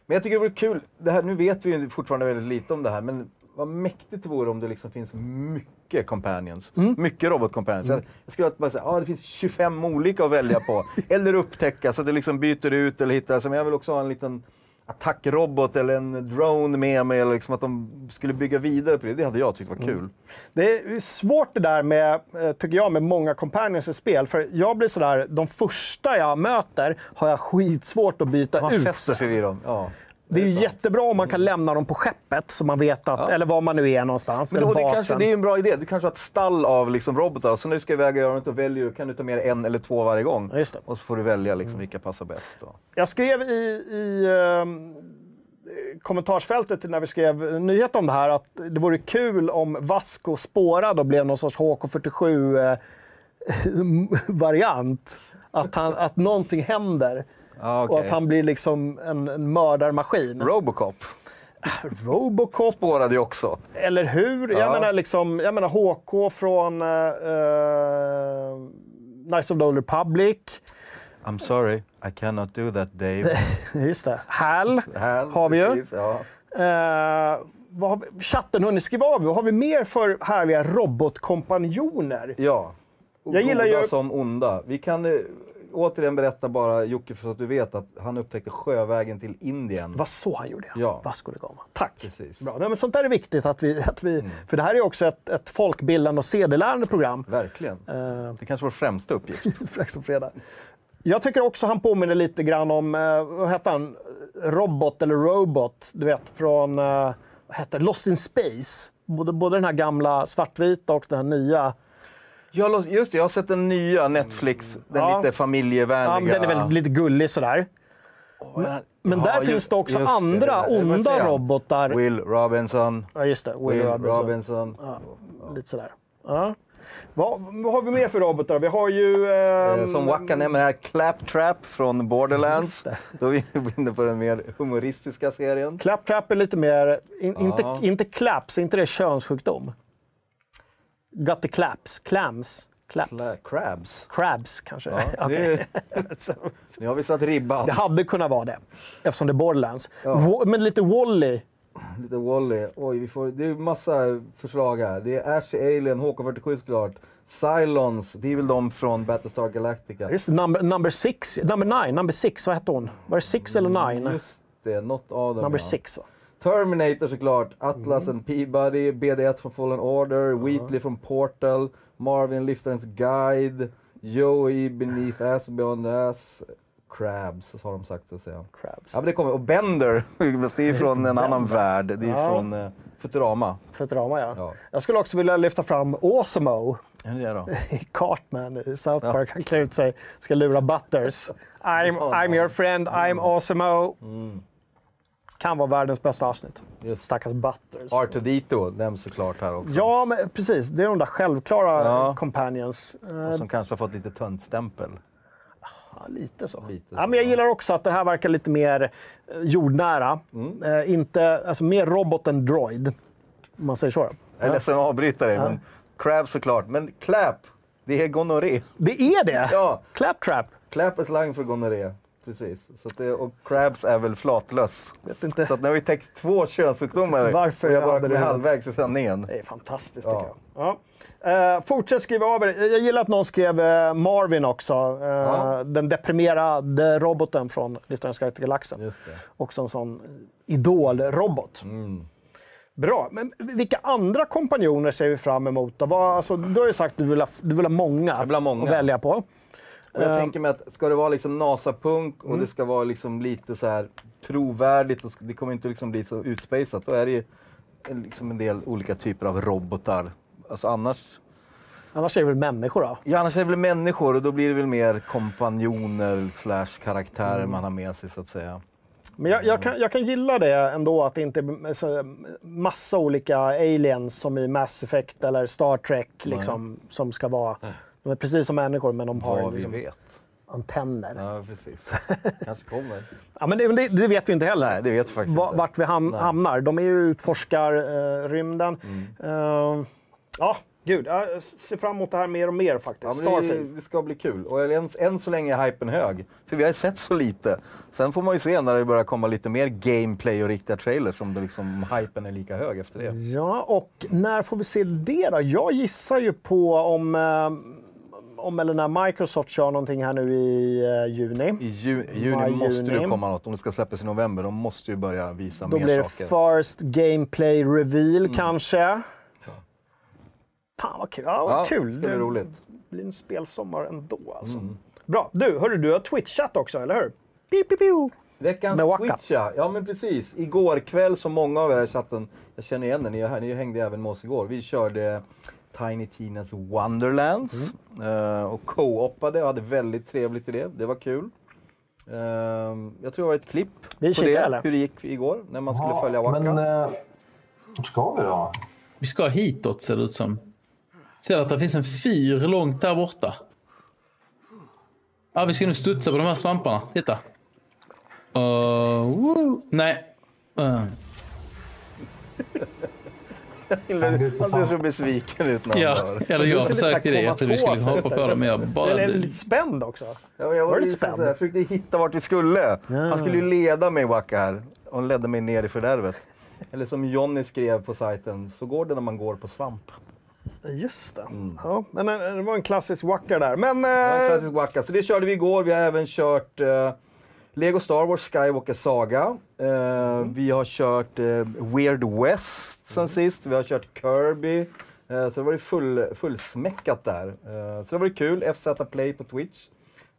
Men jag tycker det vore kul. Det här, nu vet vi ju fortfarande väldigt lite om det här, men vad mäktigt det vore om det liksom finns mycket companions. Mm. Mycket robot-companions. Jag, jag skulle bara säga ah, det finns 25 olika att välja på. eller upptäcka så att det liksom byter ut eller hittar. Så, men jag vill också ha en liten attackrobot eller en drone med mig. Eller liksom att de skulle bygga vidare på det. Det hade jag tyckt var Mm. kul. Det är svårt det där med, eh, tycker jag, med många companions i spel. För jag blir sådär, de första jag möter har jag skitsvårt att byta Man ut. fäster sig vid dem. Ja, Det är ju sant. jättebra om man kan lämna dem på skeppet så man vet att, eller var man nu är någonstans. Men då, eller det, kanske, det är en bra idé. Du kanske har ett stall av liksom robotar. Så nu ska jag väga göra något och väljer du, kan du ta med dig en eller två varje gång. Ja, just det. Och så får du välja liksom vilka passar bäst. Då. Jag skrev i, i ehm, kommentarsfältet när vi skrev nyhet om det här att det vore kul om Vasco spårade och blev någon sorts HK47-variant. att, han, att någonting händer. Ja, Och okej. att han blir liksom en, en mördarmaskin. Robocop Robocop, spårade ju också. eller hur? Jag, Ja. menar liksom, jag menar HK från uh, Knights of the Old Republic. I'm sorry, I cannot do that Dave. Just det. HAL Här, har vi ju. precis, Ja. Eh, vad har vi? Chatten, hörni, skriv av. Vad har vi mer för härliga robotkompanjoner? ja. Och Jag gillar ju- som onda. Vi kan eh, återigen berätta bara, Jocke, för att du vet att han upptäckte sjövägen till Indien. Vad så han gjorde, Ja. Vasco da Gama. Tack. Precis. Bra. Nej, men sånt där är viktigt. Att vi, att vi, Mm. För det här är också ett, ett folkbildande och sedelärande program. Verkligen. Eh, Det kanske var vår främsta uppgift. Fredag. Jag tycker också han påminner lite grann om, eh, vad heter han, Robot eller Robot, du vet från, eh, vad heter det? Lost in Space. Både, både den här gamla svartvita och den här nya. Ja, lo- just det, jag har sett den nya Netflix, den Ja. lite familjevänliga. Ja, den är väl lite gullig sådär. Men, men Ja, där just- finns det också andra det onda robotar. Will Robinson. Ja, just det. Will, Will Robinson. Robinson. Ja, lite sådär. Ja. Vad, vad har vi mer för robotar? Vi har ju... Eh, ehm, Som Wacka nämner här, Claptrap från Borderlands. Då är vi inne på den mer humoristiska serien. Claptrap är lite mer... In, inte, inte claps, inte det könssjukdom? Got the claps. Clams. Claps. Cla- Crabs. Crabs kanske? Ja, det, nu har vi satt ribban. det hade kunnat vara det, eftersom det är Borderlands. Ja. Men lite Wally. Lite Wally. Oj, vi får, det är massa förslag här. Det är Ash Alien, HK47 såklart. Cylons, det är väl de från Battlestar Galactica. Just number, number six. Number nine. Number six, vad hette hon? Var det six eller nine? Just det, något av dem. Number ja. six. va? Terminator såklart, Atlas and Peabody, BD1 från Fallen Order, Wheatley från Portal, Marvin Liftarens Guide, Joey Beneath Ass Beyond Ass, Crabs så har de sagt att säga. Crabs. Ja men det kommer, och Bender, det är ju från en annan värld, det är Ja. från eh, Futurama. Futurama, ja. Ja. Jag skulle också vilja lyfta fram Awesemo. Är det då? Cartman i South Park. Han klär ut sig, ska lura Butters. I'm, I'm your friend, I'm Awesemo. Kan vara världens bästa avsnitt. Just. Stackars Butters. R2D2 nämns såklart här också. Ja, men precis. Det är de där självklara Ja. companions. Eh, Som kanske har fått lite töntstämpel. ja, lite så. Lite ja, så, men jag ja. gillar också att det här verkar lite mer eh, jordnära. Mm. Eh, inte, alltså mer robot än droid. Om man säger så. Jag är ledsen att avbryta dig, men Crabs såklart. Men Clap, det är gonorré. Det är det! Ja. Claptrap. Clap är slang för gonorré. Precis. Så det, och crabs är väl flatlöss. Vet inte. Så att nu har vi täckt två könssjukdomar Varför och jag bara det. halvvägs i sändningen. Det är fantastiskt Ja. tycker jag. Ja. Eh, fortsätt skriva av er. Jag gillar att någon skrev eh, Marvin också. Eh, Ja. Den deprimerade roboten från Lyftarens Galaxen. Just det. Också en sån idolrobot. Mm. Bra, men vilka andra kompanjoner ser vi fram emot? Då? Vad, alltså, du har ju sagt att du vill ha, du vill ha många, Jag vill ha många. att välja på. Och jag Eh. tänker mig att ska det vara liksom NASA-punk och Mm. det ska vara liksom lite så här trovärdigt och det kommer inte liksom bli så utspejsat. Då är det ju en- liksom en del olika typer av robotar. Alltså annars, Annars är det väl människor då? ja, annars är det väl människor och då blir det väl mer kompanjoner slash karaktärer Mm. man har med sig så att säga. Men jag, jag, kan, jag kan gilla det ändå, att det inte är massa olika aliens som i Mass Effect eller Star Trek liksom, som ska vara... De är precis som människor, men de har Vad vi liksom, vet. antenner. Ja. Ja, precis. Kanske kommer. men det, men det, det vet vi inte heller. Nej, det vet vi faktiskt Va- inte. vart vi ham- Nej. hamnar. De är ju utforskar eh, rymden. Eh, ja, gud. Jag ser fram emot det här mer och mer faktiskt. Ja, det, det ska bli kul. Och än, än så länge är hypen hög. För vi har ju sett så lite. Sen får man ju se när det börjar komma lite mer gameplay och riktiga trailers om liksom, hypen är lika hög efter det. Ja, och när får vi se det då? Jag gissar ju på om, eh, om eller när Microsoft kör någonting här nu i eh, juni. I ju, juni Maj, måste det juni. komma något. Om det ska släppas i november, de måste ju börja visa Då mer blir det saker. first gameplay reveal kanske. Fan vad kul. Ja, vad ja, kul. det roligt. blir en spelsommar ändå alltså. Bra. Du, hörru, du har twitchat också, eller hur? Piu, piu, piu. Veckans Med Waka. Twitch ja. men precis. Igår kväll, som många av er i chatten, jag känner igen er, ni, ni hängde även med oss igår. Vi körde Tiny Tinas Wonderlands Mm. eh, och co-opade och hade väldigt trevligt i det. Det var kul. Eh, jag tror det var ett klipp Vi på kikar, det, eller? hur det gick igår när man skulle följa Waka. Men eh, vart ska vi då? Vi ska hitåt ser det ut som. Ser att det finns en fyr långt där borta. Ja, vi ska nu studsa på de här svamparna. Titta. Uh, woo. Nej. Uh. Han ser så besviken ut när han Ja, hör. eller jag försökte det. Jag trodde vi skulle hoppa på det, men jag bara... Eller lite spänd också? Ja, jag var Var liksom spänd? jag försökte hitta vart vi skulle. Han skulle ju leda mig Waka här. Och han ledde mig ner i fördärvet. Eller som Jonny skrev på sajten, så går det när man går på svamp. Just det. Ja, men eh, det var en klassisk wacka där. Men... Det var en eh, klassisk Waka. Så det körde vi igår. Vi har även kört eh, Lego Star Wars Skywalker Saga. Eh, Vi har kört eh, Weird West sen sist. Vi har kört Kirby. Eh, så det var ju full, fullsmäckat där. Eh, så det var ju kul. FZ Play på Twitch.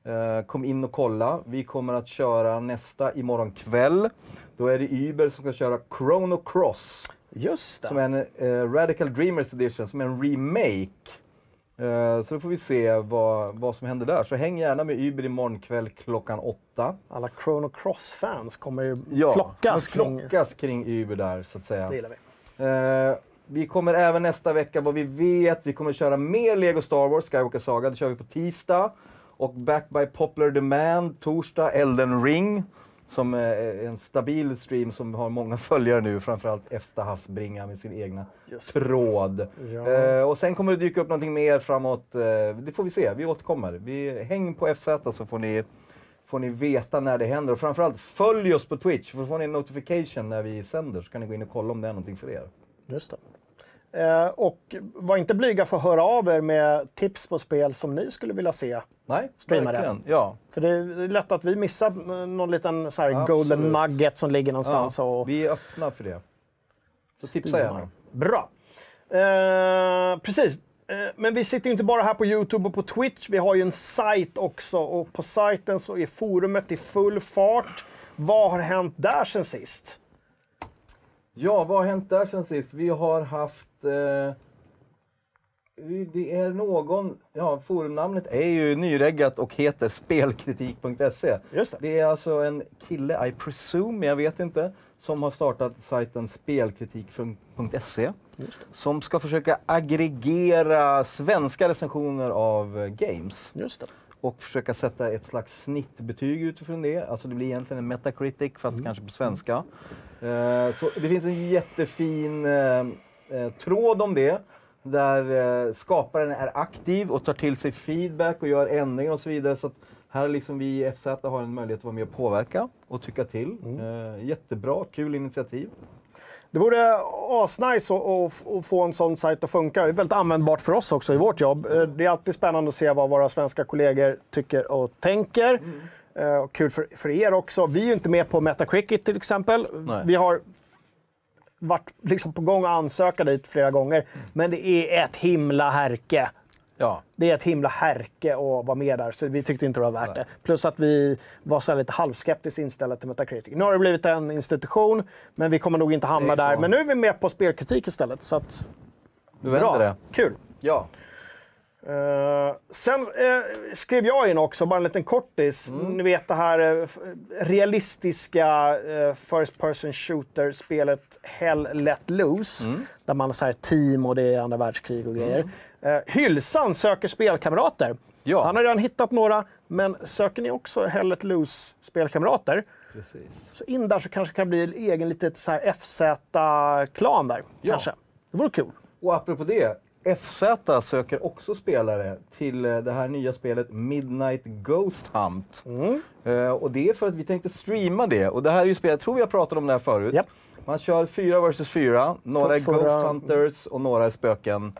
Eh, kom in och kolla. Vi kommer att köra nästa imorgon kväll. Då är det Uber som ska köra Chrono Cross. Just det. Som är en eh, Radical Dreamers Edition, som är en remake. Eh, så då får vi se vad, vad som händer där. Så häng gärna med Uber imorgon kväll klockan åtta. Alla Chrono Cross-fans kommer ju Ja, flockas men kring... flockas kring Uber där så att säga. Det gillar vi. Eh, vi kommer även nästa vecka, vad vi vet, vi kommer köra mer Lego Star Wars, Skywalker Saga. Det kör vi på tisdag. Och Back by Popular Demand, torsdag, Elden Ring. Som är en stabil stream som har många följare nu, framförallt Efsta Havsbringa med sin egna Just tråd. Ja. Eh, och sen kommer det dyka upp någonting mer framåt, eh, det får vi se, vi återkommer. Vi, häng på FZ så får ni, får ni veta när det händer. Och framförallt följ oss på Twitch, för då får ni en notification när vi sänder så kan ni gå in och kolla om det är någonting för er. Just det. Eh, och var inte blyga för att höra av er med tips på spel som ni skulle vilja se. Nej, Streama det. verkligen. Ja, För det är lätt att vi missar någon liten så här golden nugget som ligger någonstans. ja och vi är öppna för det. Så tipsa gärna. Bra. Eh, precis. Eh, men vi sitter ju inte bara här på Youtube och på Twitch. Vi har ju en sajt också och på sajten så är forumet i full fart. Vad har hänt där sen sist? Ja, vad har hänt där sen sist? Vi har haft... Eh, det är någon... Ja, forumnamnet är ju nyreggat och heter spelkritik.se. Just det. Det är alltså en kille, I presume, jag vet inte, som har startat sajten spelkritik.se. Som ska försöka aggregera svenska recensioner av games Just det. Och försöka sätta ett slags snittbetyg utifrån det. Alltså det blir egentligen en Metacritic fast kanske på svenska. Eh, så det finns en jättefin eh, eh, tråd om det där eh, skaparen är aktiv och tar till sig feedback och gör ändringar och så vidare. Så här liksom vi i FZ har en möjlighet att vara med och påverka och tycka till. Eh, jättebra, kul initiativ. Det vore asnice att, få en sån sajt att funka. Det är väldigt användbart för oss också i vårt jobb. Eh, Det är alltid spännande att se vad våra svenska kollegor tycker och tänker. Eh, Och kul för, för er också. Vi är ju inte med på Metacritic till exempel. Nej. Vi har varit liksom på gång att ansöka dit flera gånger. Men det är ett himla härke. Ja. Det är ett himla härke att vara med där, så vi tyckte inte det var värt det. Plus att vi var så lite halvskeptiskt inställda till Metacritic. Nu har det blivit en institution, men vi kommer nog inte hamna där. Men nu är vi med på spelkritik istället. Så att, Du vänder bra. det. Kul. Ja. Eh, sen eh, skrev jag in också, bara en liten kortis. Ni vet det här f- realistiska First Person Shooter-spelet Hell Let Loose. Där man har team och det är andra världskrig och grejer. Eh, Hylsan söker spelkamrater. Ja. Han har redan hittat några, men söker ni också Hell Let Loose-spelkamrater Precis. så in där så kanske det kan bli en egen litet FZ-klan där. Ja. Kanske. Det vore kul. Och apropå det, FZ söker också spelare till eh, det här nya spelet Midnight Ghost Hunt. Eh, och det är för att vi tänkte streama det. Och det här är ju spel, jag tror vi har pratat om det här förut. Japp. Man kör fyra versus fyra. Några är Ghost Hunters och några är spöken.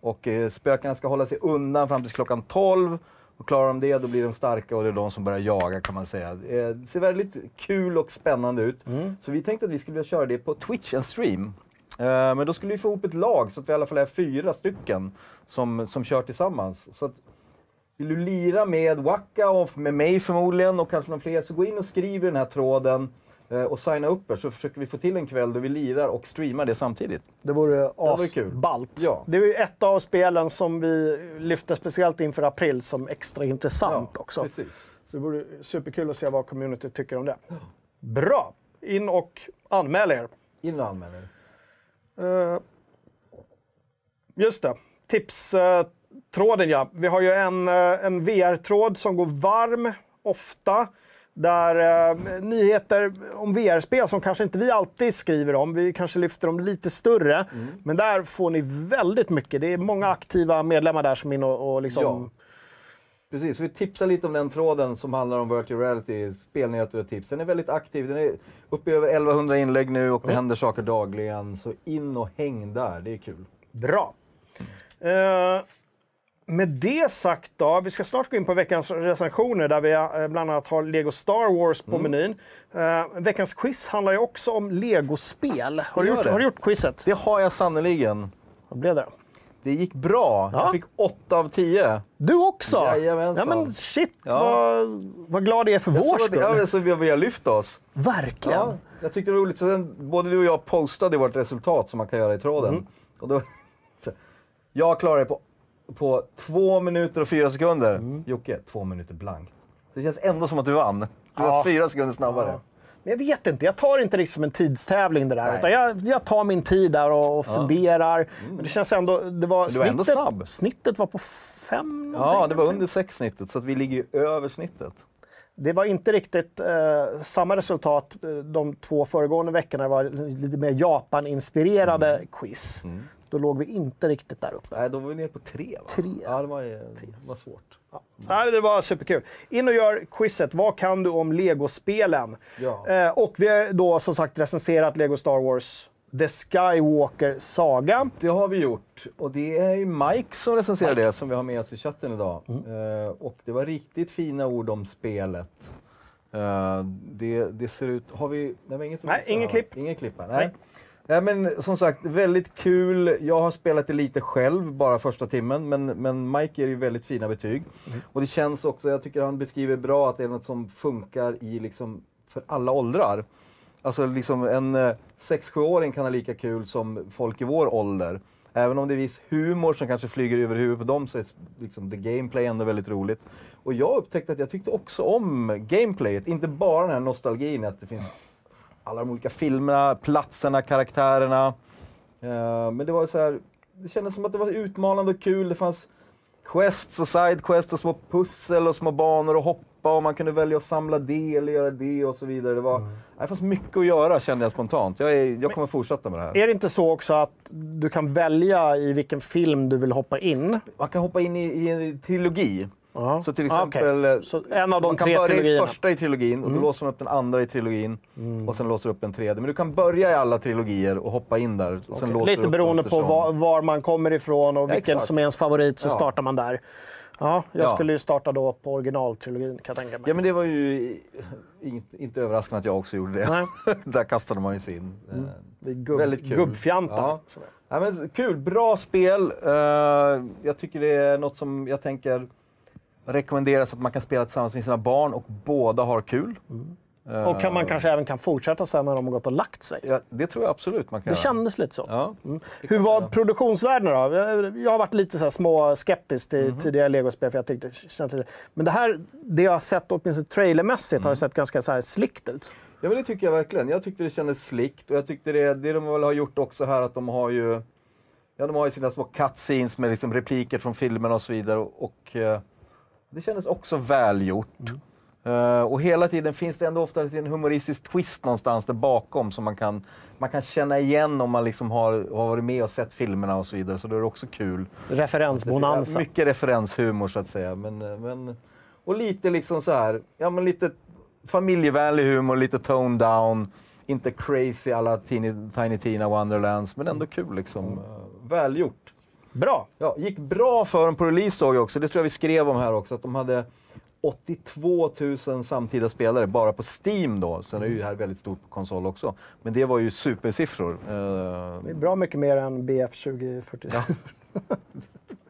Och eh, spökena ska hålla sig undan fram till klockan 12. Och klarar de det, då blir de starka och det är de som börjar jaga kan man säga. Det ser väldigt kul och spännande ut. Så vi tänkte att vi skulle vilja köra det på Twitch, en stream. Eh, Men då skulle vi få ihop ett lag så att vi i alla fall är fyra stycken som, som kör tillsammans. Så att, vill du lira med Waka och med mig förmodligen och kanske någon fler så gå in och skriv i den här tråden eh, och signa upp er så försöker vi få till en kväll då vi lirar och streamar det samtidigt. Det vore asballt. Ja. Det är ju ett av spelen som vi lyfter speciellt inför april som extra intressant också. Precis. Så det vore superkul att se vad community tycker om det. Bra! In och anmäl er. In och anmäl er. Eh, just det. Tipstråden ja. Vi har ju en, eh, en VR-tråd som går varm ofta. Där eh, nyheter om VR-spel som kanske inte vi alltid skriver om, vi kanske lyfter dem lite större. Men där får ni väldigt mycket. Det är många aktiva medlemmar där som är inne och, och liksom... Ja. Precis, vi tipsar lite om den tråden som handlar om virtual reality, spelnyheter och tips. Den är väldigt aktiv, den är uppe i över 1100 inlägg nu och det händer saker dagligen. Så in och häng där, det är kul. Bra. Eh, med det sagt då, vi ska snart gå in på veckans recensioner där vi eh, bland annat har Lego Star Wars på menyn. Eh, veckans quiz handlar ju också om Lego-spel. Har, du gjort- har du gjort quizet? Det har jag sannoliken. Vad blev det? Det gick bra. Ja. Jag fick 8 av 10. Du också? Jajamensan. Ja men shit, Ja. vad, vad glad jag är för Jag vår skull. Ja, så vi, vi har lyft oss. Verkligen. Ja, jag tyckte det var roligt. Så sen, både du och jag postade vårt resultat som man kan göra i tråden. Mm. Och då, jag klarade det på, på två minuter och fyra sekunder. Mm. Jocke, två minuter blankt. Så det känns ändå som att du vann. Du var Ja. fyra sekunder snabbare. Men jag vet inte, jag tar inte riktigt som en tidstävling det där. Nej. Utan jag, jag tar min tid där och, och funderar. Men det känns ändå... Det var, du var ändå snittet, snabb. snittet var på fem Ja, det var under sexsnittet så att vi ligger ju över snittet. Det var inte riktigt eh, samma resultat eh, de två föregående veckorna. Det var lite mer Japan-inspirerade Mm. quiz. Då låg vi inte riktigt där uppe. Nej, då var vi nere på tre va? Tre. Ja, det var, eh, det var svårt. Nej, det var superkul. In och gör quizet. Vad kan du om Lego-spelen? Ja. Eh, och vi har då som sagt recenserat Lego Star Wars The Skywalker Saga. Det har vi gjort. Och det är ju Mike som recenserar det som vi har med oss i chatten idag. Mm. Eh, och det var riktigt fina ord om spelet. Eh, det, det ser ut... Har vi... Nej, inget Nej, ingen klipp. Ingen klipp här, nej. Nej, men som sagt, väldigt kul. Jag har spelat det lite själv, bara första timmen, men, men Mike ger ju väldigt fina betyg. Mm. Och det känns också, jag tycker han beskriver bra att det är något som funkar i liksom för alla åldrar. Alltså liksom en eh, 6-7-åring kan ha lika kul som folk i vår ålder. Även om det är viss humor som kanske flyger över huvudet på dem så är liksom the gameplay ändå väldigt roligt. Och jag upptäckte att jag tyckte också om gameplayet, inte bara den här nostalgin att det finns alla de olika filmerna, platserna, karaktärerna. Eh, men det var så här, det kändes som att det var utmanande och kul. Det fanns quests och sidequests och små pussel och små banor att hoppa och man kunde välja att samla det eller göra det och så vidare. Det, var, det fanns mycket att göra kände jag spontant. Jag, är, jag kommer fortsätta med det här. Är det inte så också att du kan välja i vilken film du vill hoppa in? Man kan hoppa in i, i en trilogi. Ja. Så till Ah, exempel, eh, Så en av de man kan tre börja i trilogierna. Mm. första i trilogin och då låser man upp den andra i trilogin och sen låser upp en tredje. Men du kan börja i alla trilogier och hoppa in där. Och sen låser Lite upp beroende på var, var man kommer ifrån och Ja, vilken exakt. som är ens favorit så Ja. startar man där. Ja, jag Ja. skulle ju starta då på originaltrilogin kan jag tänka mig. Ja men det var ju inte, inte överraskande att jag också gjorde det. Nej. Där kastade man ju sig in. Eh, Det är gubb, väldigt kul. gubbfjantar. Ja. Ja, men kul, bra spel. Eh, jag tycker det är något som jag tänker rekommenderas att man kan spela tillsammans med sina barn och båda har kul. Eh, Och kan man kanske även kan fortsätta sen när de har gått och lagt sig. Ja, det tror jag absolut man kan Det göra. kändes lite så. Ja. Hur var produktionsvärdena då? Jag- har varit lite så här små skeptisk till Mhm. tidigare legospel för jag tyckte det kändes lite... Men det här, det jag har sett åtminstone trailermässigt Mm. har ju sett ganska så här slickt ut. Ja men det tycker jag verkligen. Jag tyckte det kändes slickt och jag tyckte det, det de väl har gjort också här att de har ju Ja, de har ju sina små cutscenes med liksom repliker från filmerna och så vidare och, och eh, det kändes också välgjort. Eh, och hela tiden finns det ändå ofta en humoristisk twist någonstans där bakom som man kan, man kan känna igen om man liksom har, har varit med och sett filmerna och så vidare. Så då är det också kul. Referensbonanza. Mycket referenshumor så att säga. Men, eh, men, och lite liksom så här, ja men lite familjevänlig humor, lite toned down. Inte crazy alla Tiny, Tiny Tina Wonderlands, men ändå kul liksom. Eh, Välgjort. Bra! Ja, gick bra för dem på release såg jag också. Det tror jag vi skrev om här också, att de hade 82 000 samtida spelare bara på Steam då. Sen är ju det här väldigt stort på konsol också. Men det var ju supersiffror. Eh, Det är bra mycket mer än BF 2040. Ja.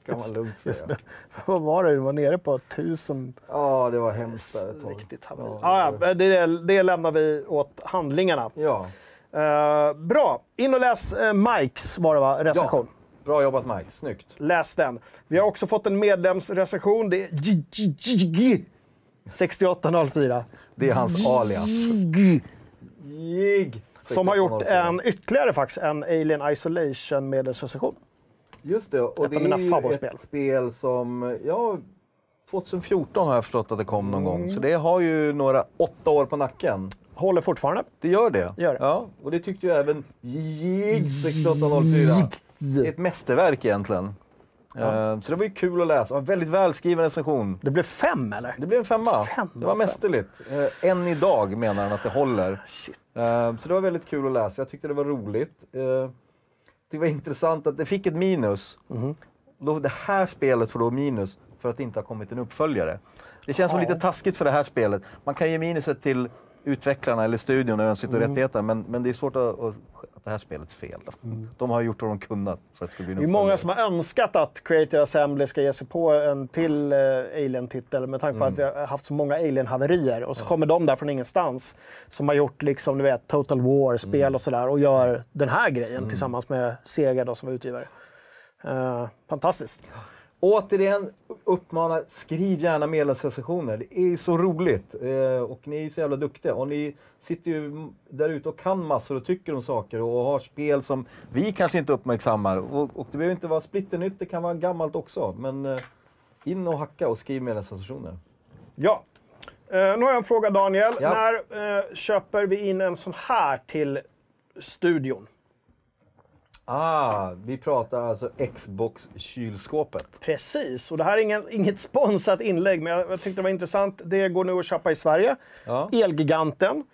kan man lugnt säga. Just det. Vad var det? Du var nere på 1000. Ja, det var hemskt där ett tag. Riktigt haveri. Ja, Ja, ja, det, det lämnar vi åt handlingarna. Ja, Eh, bra! In och läs uh, Mikes var det va? recension. Bra jobbat Mike, snyggt. Läs den. Vi har också fått en medlemsrecension. Det är GGG 6804. Det är hans alias. Som har gjort en ytterligare faktiskt en Alien Isolation medlemsrecension. Just det, och Ett det är ett spel som, ja, 2014 har jag förstått att det kom någon Mm. gång. Så det har ju några åtta år på nacken. Håller fortfarande. Det gör det. Gör det. Ja, och det tyckte ju även Jig 6804. Det är ett mästerverk egentligen. Eh, Så det var ju kul att läsa. Och väldigt välskriven recension. Det blev fem eller? Det blev en femma. Femma, det var mästerligt. Eh, än idag menar han att det håller. Shit. Eh, så det var väldigt kul att läsa. Jag tyckte det var roligt. Det var intressant att det fick ett minus. Då, det här spelet får då minus för att det inte har kommit en uppföljare. Det känns som Ja. lite taskigt för det här spelet. Man kan ge minuset till utvecklarna eller studion och önskat Mm. och rättigheter, men, men det är svårt att, att, att det här spelet fel. De har gjort vad de kunnat för att det bli Mm. Det är många som har önskat att Creative Assembly ska ge sig på en till eh, Alien-titel med tanke på Mm. att vi har haft så många Alien-haverier. Och så kommer de där från ingenstans som har gjort liksom, du vet, Total War-spel Mm. och sådär och gör den här grejen tillsammans med Sega då, som utgivare. Eh, fantastiskt. Återigen uppmana, skriv gärna medlemsrecensioner. Det är så roligt. Eh, och ni är så jävla duktiga. Och ni sitter ju där ute och kan massor och tycker om saker och har spel som vi kanske inte uppmärksammar. Och, och det behöver inte vara splitternytt, det kan vara gammalt också. Men eh, in och hacka och skriv medlemsrecensioner. Ja. Eh, nu har jag en fråga Daniel. Ja. När eh, köper vi in en sån här till studion? Ah, vi pratar alltså Xbox-kylskåpet. Precis, och det här är ingen, inget sponsrat inlägg, men jag, jag tyckte det var intressant. Det går nu att köpa i Sverige. Ja. Elgiganten.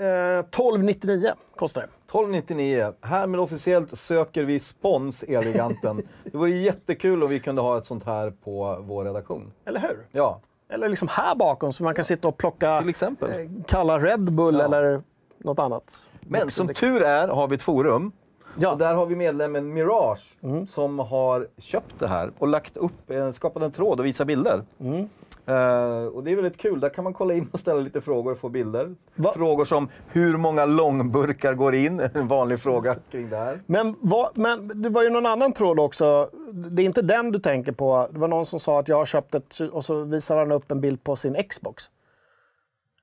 Eh, 1299 kostar det. 1299. Härmed officiellt söker vi spons Elgiganten. det vore jättekul om vi kunde ha ett sånt här på vår redaktion. Eller hur? Ja, Eller liksom här bakom så man kan sitta och plocka till exempel. eh, kalla Red Bull Ja. eller något annat. Men som tur är har vi ett forum. Ja. Och där har vi medlemmen Mirage Mm. som har köpt det här och lagt upp, skapat en tråd och visat bilder. Mm. Eh, och det är väldigt kul. Där kan man kolla in och ställa lite frågor och få bilder. Va? Frågor som hur många långburkar går in? En vanlig fråga kring det här. Men, vad, men det var ju någon annan tråd också. Det är inte den du tänker på. Det var någon som sa att jag har köpt ett och så visar han upp en bild på sin Xbox.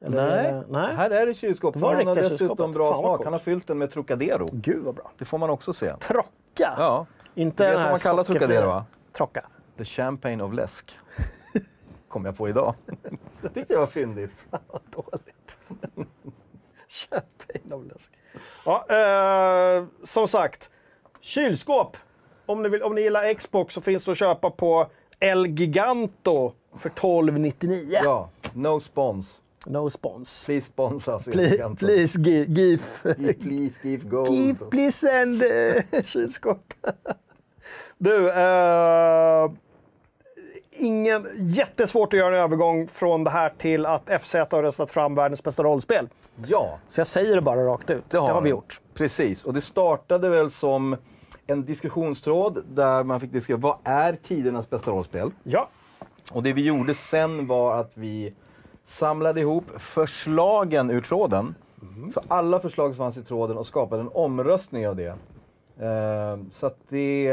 Eller- Nej. nej. här är det kylskåp. Var han har dessutom bra Fan, vad smak. Han har fyllt den med Trocadero. Gud vad bra. Det får man också se. Trocka. Ja, Inte Du vet vad man kallar. Trocadero, va? Trocka. The Champagne of Läsk. Kom jag på idag. Det tyckte jag var fyndigt. Dåligt. Champagne av läsk. Ja, eh, som sagt, kylskåp. Om ni, vill, om ni gillar Xbox så finns det att köpa på El Giganto för 1299. Ja, no spons. No spons. Please sponsor us. Please, please Give, please give gold. give please send eh, kylskåp. du, eh, ingen, jättesvårt att göra en övergång från det här till att FZ har röstat fram världens bästa rollspel. Ja, Så jag säger det bara rakt ut. Det har, vi de. gjort. Precis, och det startade väl som en diskussionstråd där man fick diskutera vad är tidernas bästa rollspel? Ja. Och det vi gjorde sen var att vi samlade ihop förslagen ur tråden. Så alla förslag som fanns i tråden och skapade en omröstning av det. Eh, så att det,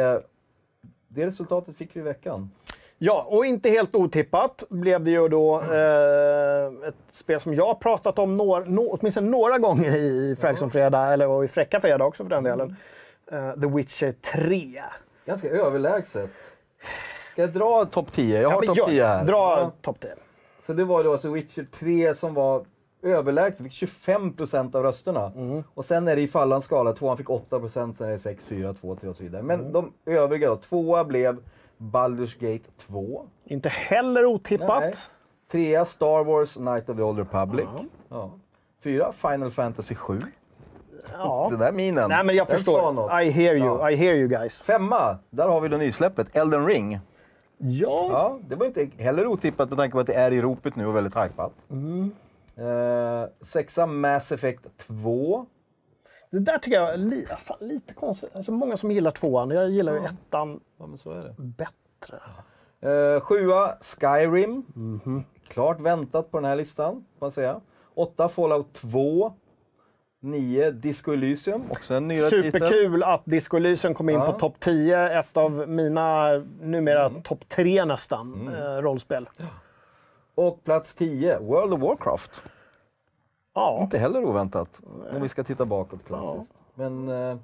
det resultatet fick vi i veckan. Ja, och inte helt otippat blev det ju då eh, ett spel som jag pratat om några, nå, åtminstone några gånger i Fraggson Fredag, eller och i Fräcka Fredag också för den delen. Eh, The Witcher 3. Ganska överlägset. Ska jag dra topp 10? Jag har men topp gör 10 det. här. Dra Ja. topp 10. Så det var då alltså Witcher 3 som var överlägset, fick 25% av rösterna. Och sen är det i fallande skala, tvåan fick 8%, sen är det 6, 4, 2, 3 och så vidare. Men de övriga då, tvåa blev Baldur's Gate 2. Inte heller otippat. Nej. Trea Star Wars Knight of the Old Republic. Ja. Fyra Final Fantasy 7. Ja. Den där minen, Nej, men jag den förstår. I hear you. Ja. I hear you guys. Femma, där har vi då nysläppet, Elden Ring. Ja. Ja, det var inte heller otippat med tanke på att det är i ropet nu och väldigt hypat. Mm. Eh, sexa Mass Effect 2. Det där tycker jag är li, fan, lite konstigt. Alltså, många som gillar tvåan. Jag gillar ju ettan Ja, men så är det. bättre. Eh, sjua Skyrim. Mhm. Klart väntat på den här listan, får man säga. Åtta Fallout 2. Nio Disco Elysium, också en nyare titel. Superkul att Disco Elysium kom in Ja. på topp 10. Ett av mina numera Mm. topp tre nästan eh, rollspel. Och plats 10, World of Warcraft. Ja. Inte heller oväntat, om vi ska titta bakåt klassiskt. Men eh,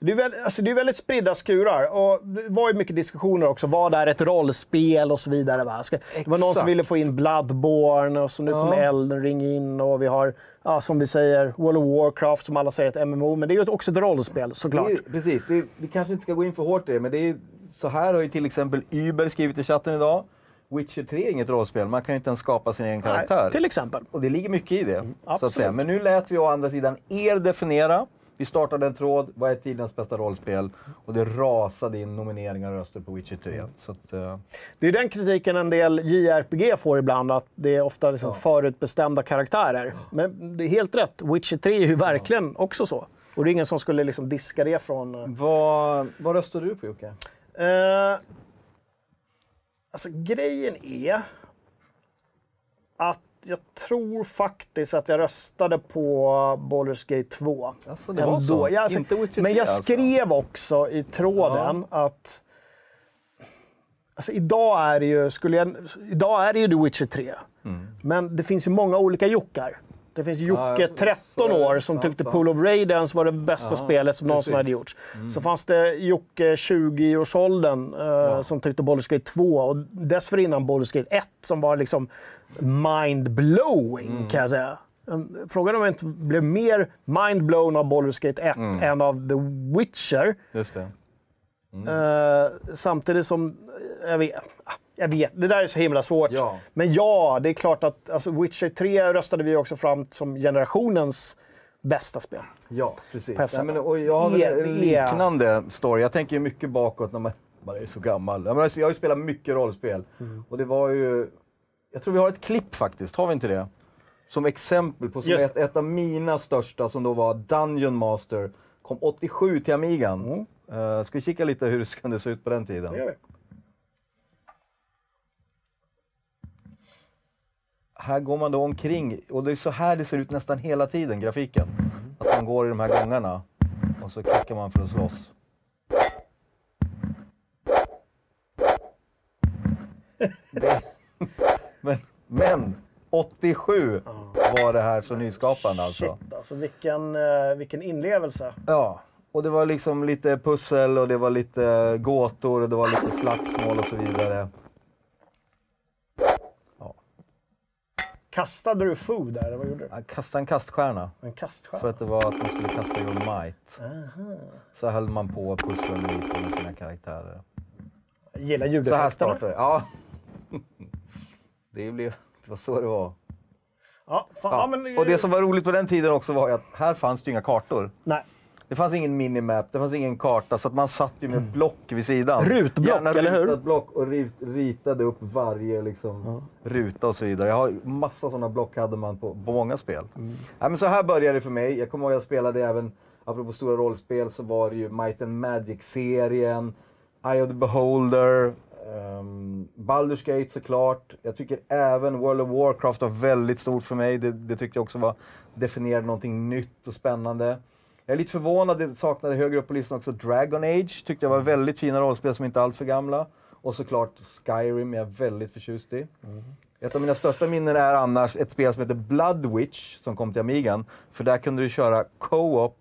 Det är, väl, alltså det är väldigt spridda skurar. Och det var ju mycket diskussioner också. Vad är ett rollspel och så vidare. Va? Det var någon som ville få in Bloodborne och så nu Ja. kommer Elden Ring in och vi har, ja, som vi säger, World of Warcraft som alla säger ett MMO. Men det är ju också ett rollspel såklart. ju- precis, det är, vi kanske inte ska gå in för hårt i det, men det är, så här har ju till exempel Uber skrivit i chatten idag. Witcher 3 är inget rollspel, man kan ju inte ens skapa sin egen karaktär. Nej, till exempel. Och det ligger mycket i det. så att säga. Men nu lät vi å andra sidan er definiera. Vi startade en tråd, vad är tidens bästa rollspel? Och det rasade in nomineringar och röster på Witcher 3. Så att, eh, Det är den kritiken en del JRPG får ibland, att det är ofta liksom förutbestämda karaktärer. Men det är helt rätt. Witcher 3 är ju verkligen också så. Och det är ingen som skulle liksom diska det från... eh, vad, vad röstade du på Jocke? Eh, alltså grejen är att jag tror faktiskt att jag röstade på Baldur's Gate 2. Alltså, det var så? Ja, alltså, Inte Witcher men 3 jag alltså? skrev också i tråden att Alltså idag är det ju, skulle jag, idag är det ju The Witcher 3. Men det finns ju många olika Jockar. Det finns Jocke, Mm. Ja, 13 så är det. år, som tyckte. Pool of Radiance var det bästa spelet som någonsin. Mm. hade gjorts. Så fanns det Jocke, 20-årsåldern, eh, som tyckte Baldur's Gate 2 och dessförinnan Baldur's Gate 1 som var liksom mind-blowing Mm. kan jag säga. Um, Frågan om jag inte blev mer mind-blown av Baldur's Gate 1 Mm. än av The Witcher. Just det. Eh, samtidigt som, eh, jag vet, ah, jag vet, det där är så himla svårt. Ja. Men ja, det är klart att alltså, Witcher 3 röstade vi också fram som generationens bästa spel. Ja, precis. På F7. Nej, men, och jag har väl Det- en liknande story. Jag tänker ju mycket bakåt när man, man är så gammal. Jag, jag har ju spelat mycket rollspel. Mm. Och det var ju... Jag tror vi har ett klipp faktiskt, har vi inte det? Som exempel på som ett, ett av mina största som då var Dungeon Master. Kom 87 till Amigan. Mm. Eh, ska vi kika lite hur det kunde se ut på den tiden? Det gör vi. Här går man då omkring och det är så här det ser ut nästan hela tiden, grafiken. Att man går i de här gångarna och så klickar man för att slåss. Det, men, men 87 var det här så nyskapande alltså. Shit alltså, vilken, eh, vilken inlevelse. Ja, och det var liksom lite pussel och det var lite gåtor och det var lite slagsmål och så vidare. Kastade du food där, eller vad gjorde du? Jag kastade en kaststjärna. En kaststjärna? För att det var att man skulle kasta your might. Så höll man på och pusslade lite med sina karaktärer. Jag gillar Så här ljudeffekterna. startade. Ja. Det, blev, det var så det var. Ja, fan, Ja. ja. men, Och det som var roligt på den tiden också var att här fanns det ju inga kartor. Nej. Det fanns ingen minimap, det fanns ingen karta, så att man satt ju med block vid sidan. Rutblock, Gärna eller hur? block och rit, ritade upp varje liksom, ruta och så vidare. Jag har massa sådana block hade man på, på många spel. Mm. Ja, men så här började det för mig. Jag kommer ihåg att jag spelade även, apropå stora rollspel, så var det ju Might and Magic-serien, Eye of the Beholder, um, Baldur's Gate såklart. Jag tycker även World of Warcraft var väldigt stort för mig. Det, det tyckte jag också var, definierade någonting nytt och spännande. Jag är lite förvånad, det saknade högre upp på listan också Dragon Age. Tyckte jag var väldigt fina rollspel som inte är alltför gamla. Och såklart Skyrim är jag väldigt förtjust i. Ett av mina största minnen är annars ett spel som heter Blood Witch som kom till Amigan. För där kunde du köra co-op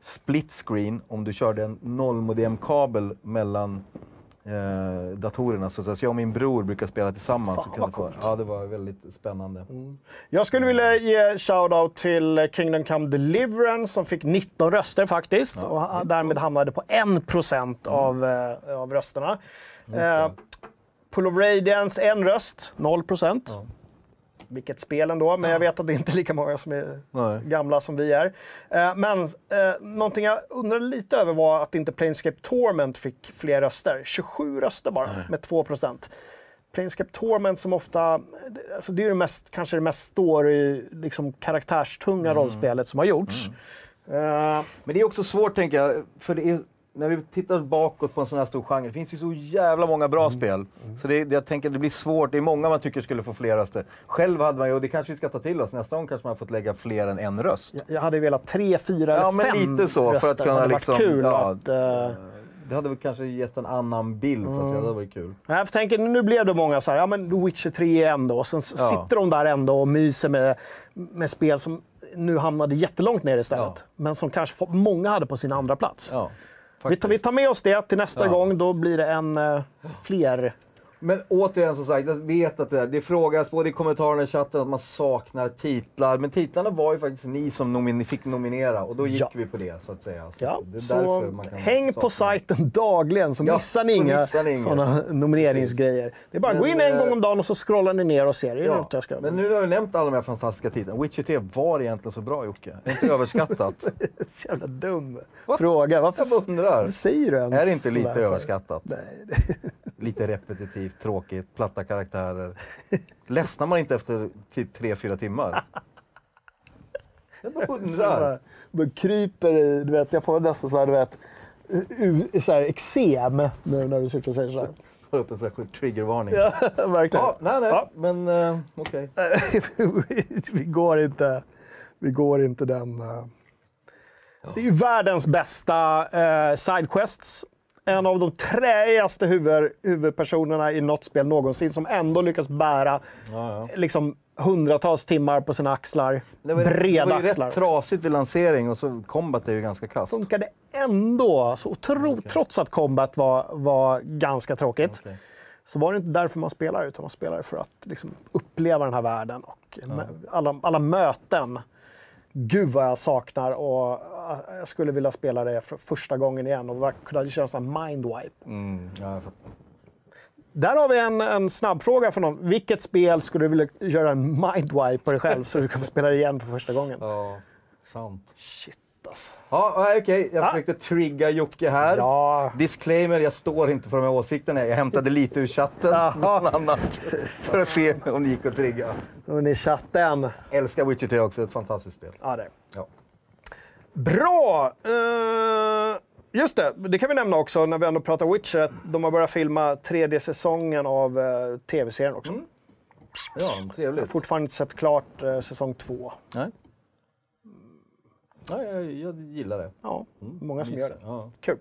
split screen om du körde en nollmodemkabel mellan eh, datorerna. Så, så jag och min bror brukar spela tillsammans. Fan, och vad få, coolt. ja, det var väldigt spännande. Jag skulle vilja ge shout-out till Kingdom Come Deliverance som fick 19 röster faktiskt. och ha- därmed hamnade på 1% av, eh, av rösterna. Eh, Pull of Radiance, en röst, 0%. Vilket spel ändå, men jag vet att det inte är lika många som är Nej. gamla som vi är. Eh, men eh, någonting jag undrade lite över var att inte Planescape Torment fick fler röster. 27 röster bara, med 2%. Planescape Torment som ofta, alltså det är det mest, kanske det mest story, liksom karaktärstunga rollspelet som har gjorts. Eh, Men det är också svårt tänker jag, för det är, när vi tittar bakåt på en sån här stor genre, det finns ju så jävla många bra spel. Så det, det- jag tänker det blir svårt, det är många man tycker skulle få fler röster. Själv hade man ju, och det kanske vi ska ta till oss, nästa gång kanske man har fått lägga fler än en röst. jag- jag hade velat tre, fyra Ja, eller men fem lite så, för att röster. kunna det hade liksom- varit kul ja, att... eh, Det hade väl kanske gett en annan bild, så att säga. det hade varit kul. Jag tänker, nu blev det många så här, ja men Witcher 3 igen då. Och sen Ja. sitter de där ändå och myser med, med spel som nu hamnade jättelångt ner istället. Ja. Men som kanske många hade på sin andra plats. Ja, vi, tar, vi tar med oss det till nästa Ja. gång. Då blir det en uh, fler. Men återigen som sagt, jag vet att det, är- det frågas både i kommentarerna i chatten att man saknar titlar. Men titlarna var ju faktiskt ni som nomin- fick nominera och då gick Ja. vi på det så att säga. Så Ja, det är så därför man kan häng på sakna. sajten dagligen så Ja, missar ni så inga missar ni inget. sådana nomineringsgrejer. Det är bara att gå in en eh, gång om dagen och så scrollar ni ner och ser. Det Ja. något jag ska... Men nu har vi nämnt alla de här fantastiska titlarna. Witcher 3 var egentligen så bra Jocke? Är inte överskattat? Så jävla dum fråga. Varför, Jag undrar. säger du ens är det inte lite överskattat? Nej, Lite repetitivt, tråkigt, platta karaktärer. Ledsnar man inte efter typ 3-4 timmar? Jag bara undrar. Man kryper i, du vet, jag får nästan så här, du vet, så här eksem nu när du sitter och säger så här. Har upp en sån här triggervarning. Ja, verkligen. Ja, nej, nej, Ja. men uh, okej. vi går inte, vi går inte den... eh. Det är ju världens bästa uh, sidequests. En av de träigaste huvud, huvudpersonerna i något spel någonsin som ändå lyckas bära liksom, hundratals timmar på sina axlar. Det var, Breda det var ju axlar. rätt trasigt vid lansering och så combat är ju ganska kast. funkade ändå. Så otro, Trots att combat var, var ganska tråkigt. Okej. Så var det inte därför man spelar, utan man spelar för att liksom, uppleva den här världen och alla, alla möten. Gud vad jag saknar och äh, jag skulle vilja spela det för första gången igen och kunna köra sån här mindwipe. Mm, ja. Där har vi en, en snabbfråga från någon. Vilket spel skulle du vilja göra en mindwipe på dig själv så du kan få spela det igen för första gången? ja, sant. Shit alltså. Ja, okej. Jag Ja. försökte trigga Jocke här. Ja, Disclaimer, jag står inte för de här åsikterna. Jag hämtade lite ur chatten, bland annat. För att se om det gick att trigga. och ni chatten. Älskar Witcher 3 också, ett fantastiskt spel. Ja, det. Ja. Bra! Eh, just det, det kan vi nämna också när vi ändå pratar Witcher, att de har börjat filma tredje säsongen av uh, tv-serien också. Ja, Jag har trevligt. fortfarande inte sett klart eh, säsong två. Nej. Ja, jag, jag gillar det. Ja, många som gör det. Ja. Kul.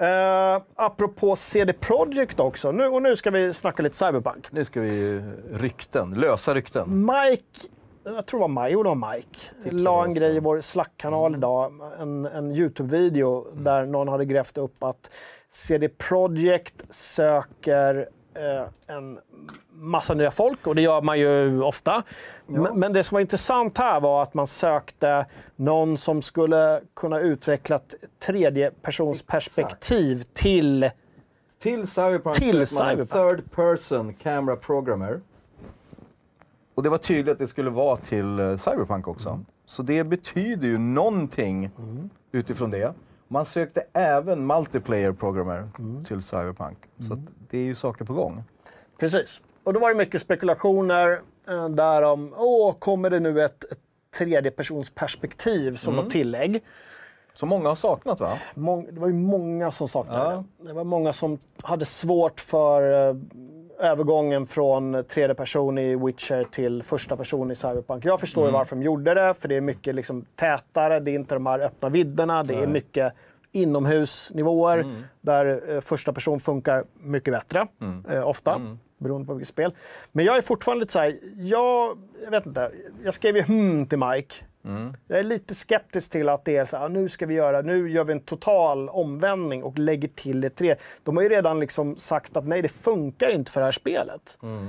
Uh, apropå CD Projekt också, nu, och nu ska vi snacka lite Cyberpunk. Nu ska vi rykten, lösa rykten. Mike, jag tror det var Mike, jo det var Mike, la en grej i vår Slack-kanal idag, en, en YouTube-video där någon hade grävt upp att CD Projekt söker eh, en massa nya folk och det gör man ju ofta. Men, men det som var intressant här var att man sökte någon som skulle kunna utveckla ett tredjepersonsperspektiv till Till Cyberpunk Till Cyberpunk. third person camera programmer. Och det var tydligt att det skulle vara till eh, Cyberpunk också. Mm. Så det betyder ju någonting utifrån det. Man sökte även multiplayer programmer Mm. till Cyberpunk. Så att det är ju saker på gång. Precis. Och då var det mycket spekulationer eh, där om, åh, kommer det nu ett, ett tredjepersonsperspektiv som något tillägg? Så många har saknat va? Mång, det var ju många som saknade Ja. det. Det var många som hade svårt för eh, övergången från tredje person i Witcher till första person i Cyberpunk. Jag förstår Mm. ju varför de gjorde det, för det är mycket liksom tätare, det är inte de här öppna vidderna, det är mycket inomhusnivåer Mm. där eh, första person funkar mycket bättre, Mm. eh, ofta. Beroende på vilket spel. Men jag är fortfarande lite så här, jag, jag vet inte, jag skrev ju hmm till Mike. Mm. Jag är lite skeptisk till att det är så här, "Ah, nu ska vi göra, nu gör vi en total omvändning och lägger till det tre. De har ju redan liksom sagt att nej, det funkar inte för det här spelet. Mm.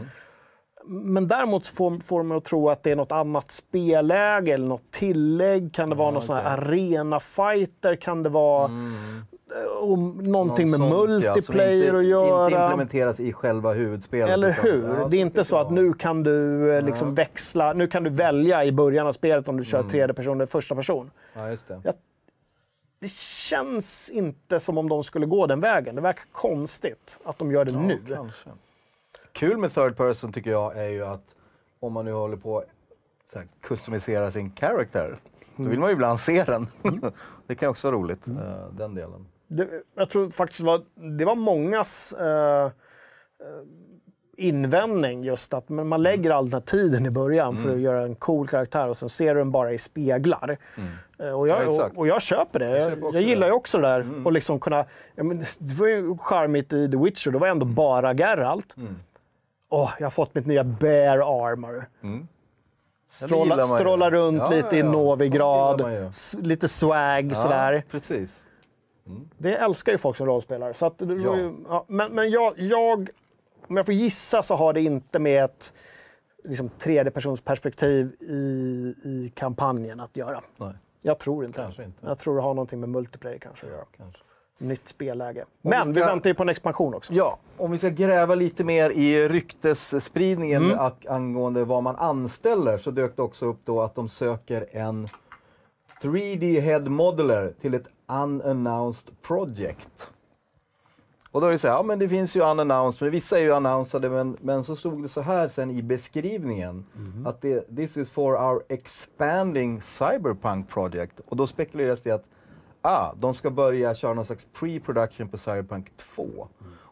Men däremot får, får man att tro att det är något annat spelläge eller något tillägg. Kan det vara någon sån här arena-fighter? Kan det vara eh, om, någonting med Mm. Sånt, ja, multiplayer inte, att göra? Inte implementeras i själva huvudspelet. Eller hur? ja, det är inte så att nu kan du eh, liksom växla, nu kan du välja i början av spelet om du kör tredje person eller första person. Ja, just det. Jag- Det känns inte som om de skulle gå den vägen. Det verkar konstigt att de gör det nu. Kanske. Kul med third person tycker jag är ju att om man nu håller på att customisera sin character, då Mm. vill man ju ibland se den. det kan också vara roligt, eh, den delen. Det, jag tror faktiskt var, det var mångas eh, eh, invändning just att man lägger all den här tiden i början Mm. för att göra en cool karaktär och sen ser du den bara i speglar. Eh, Och, Ja, jag, exakt. och, och jag köper det. Jag, jag, också gillar. Mm. ju också det där. Och liksom kunna, ja, men, det var ju charmigt i The Witcher, det var ändå Mm. bara Geralt. Åh, jag har fått mitt nya Bear Armor. Stråla, stråla runt Ja, lite ja, i ja. Novigrad, lite swag sådär. Ja, precis. Det älskar ju folk som rollspelare. Så att Ja. ja, men men jag, jag, om jag får gissa så har det inte med ett liksom, tredjepersonsperspektiv i, i kampanjen att göra. Nej, Jag tror inte. Kanske inte. Jag tror det har någonting med multiplayer kanske att göra. kanske. Nytt spelläge. Men vi vi ska- väntar ju på en expansion också. Ja, om vi ska gräva lite mer i ryktesspridningen Mm. angående vad man anställer så dök det också upp då att de söker en 3D Head Modeler till ett unannounced project. Och då är det så här, ja men det finns ju unannounced, men vissa är ju annonsade, men, men så stod det så här sen i beskrivningen att det, this is for our expanding cyberpunk project. Och då spekuleras det att ah, de ska börja köra någon slags pre-production på Cyberpunk 2.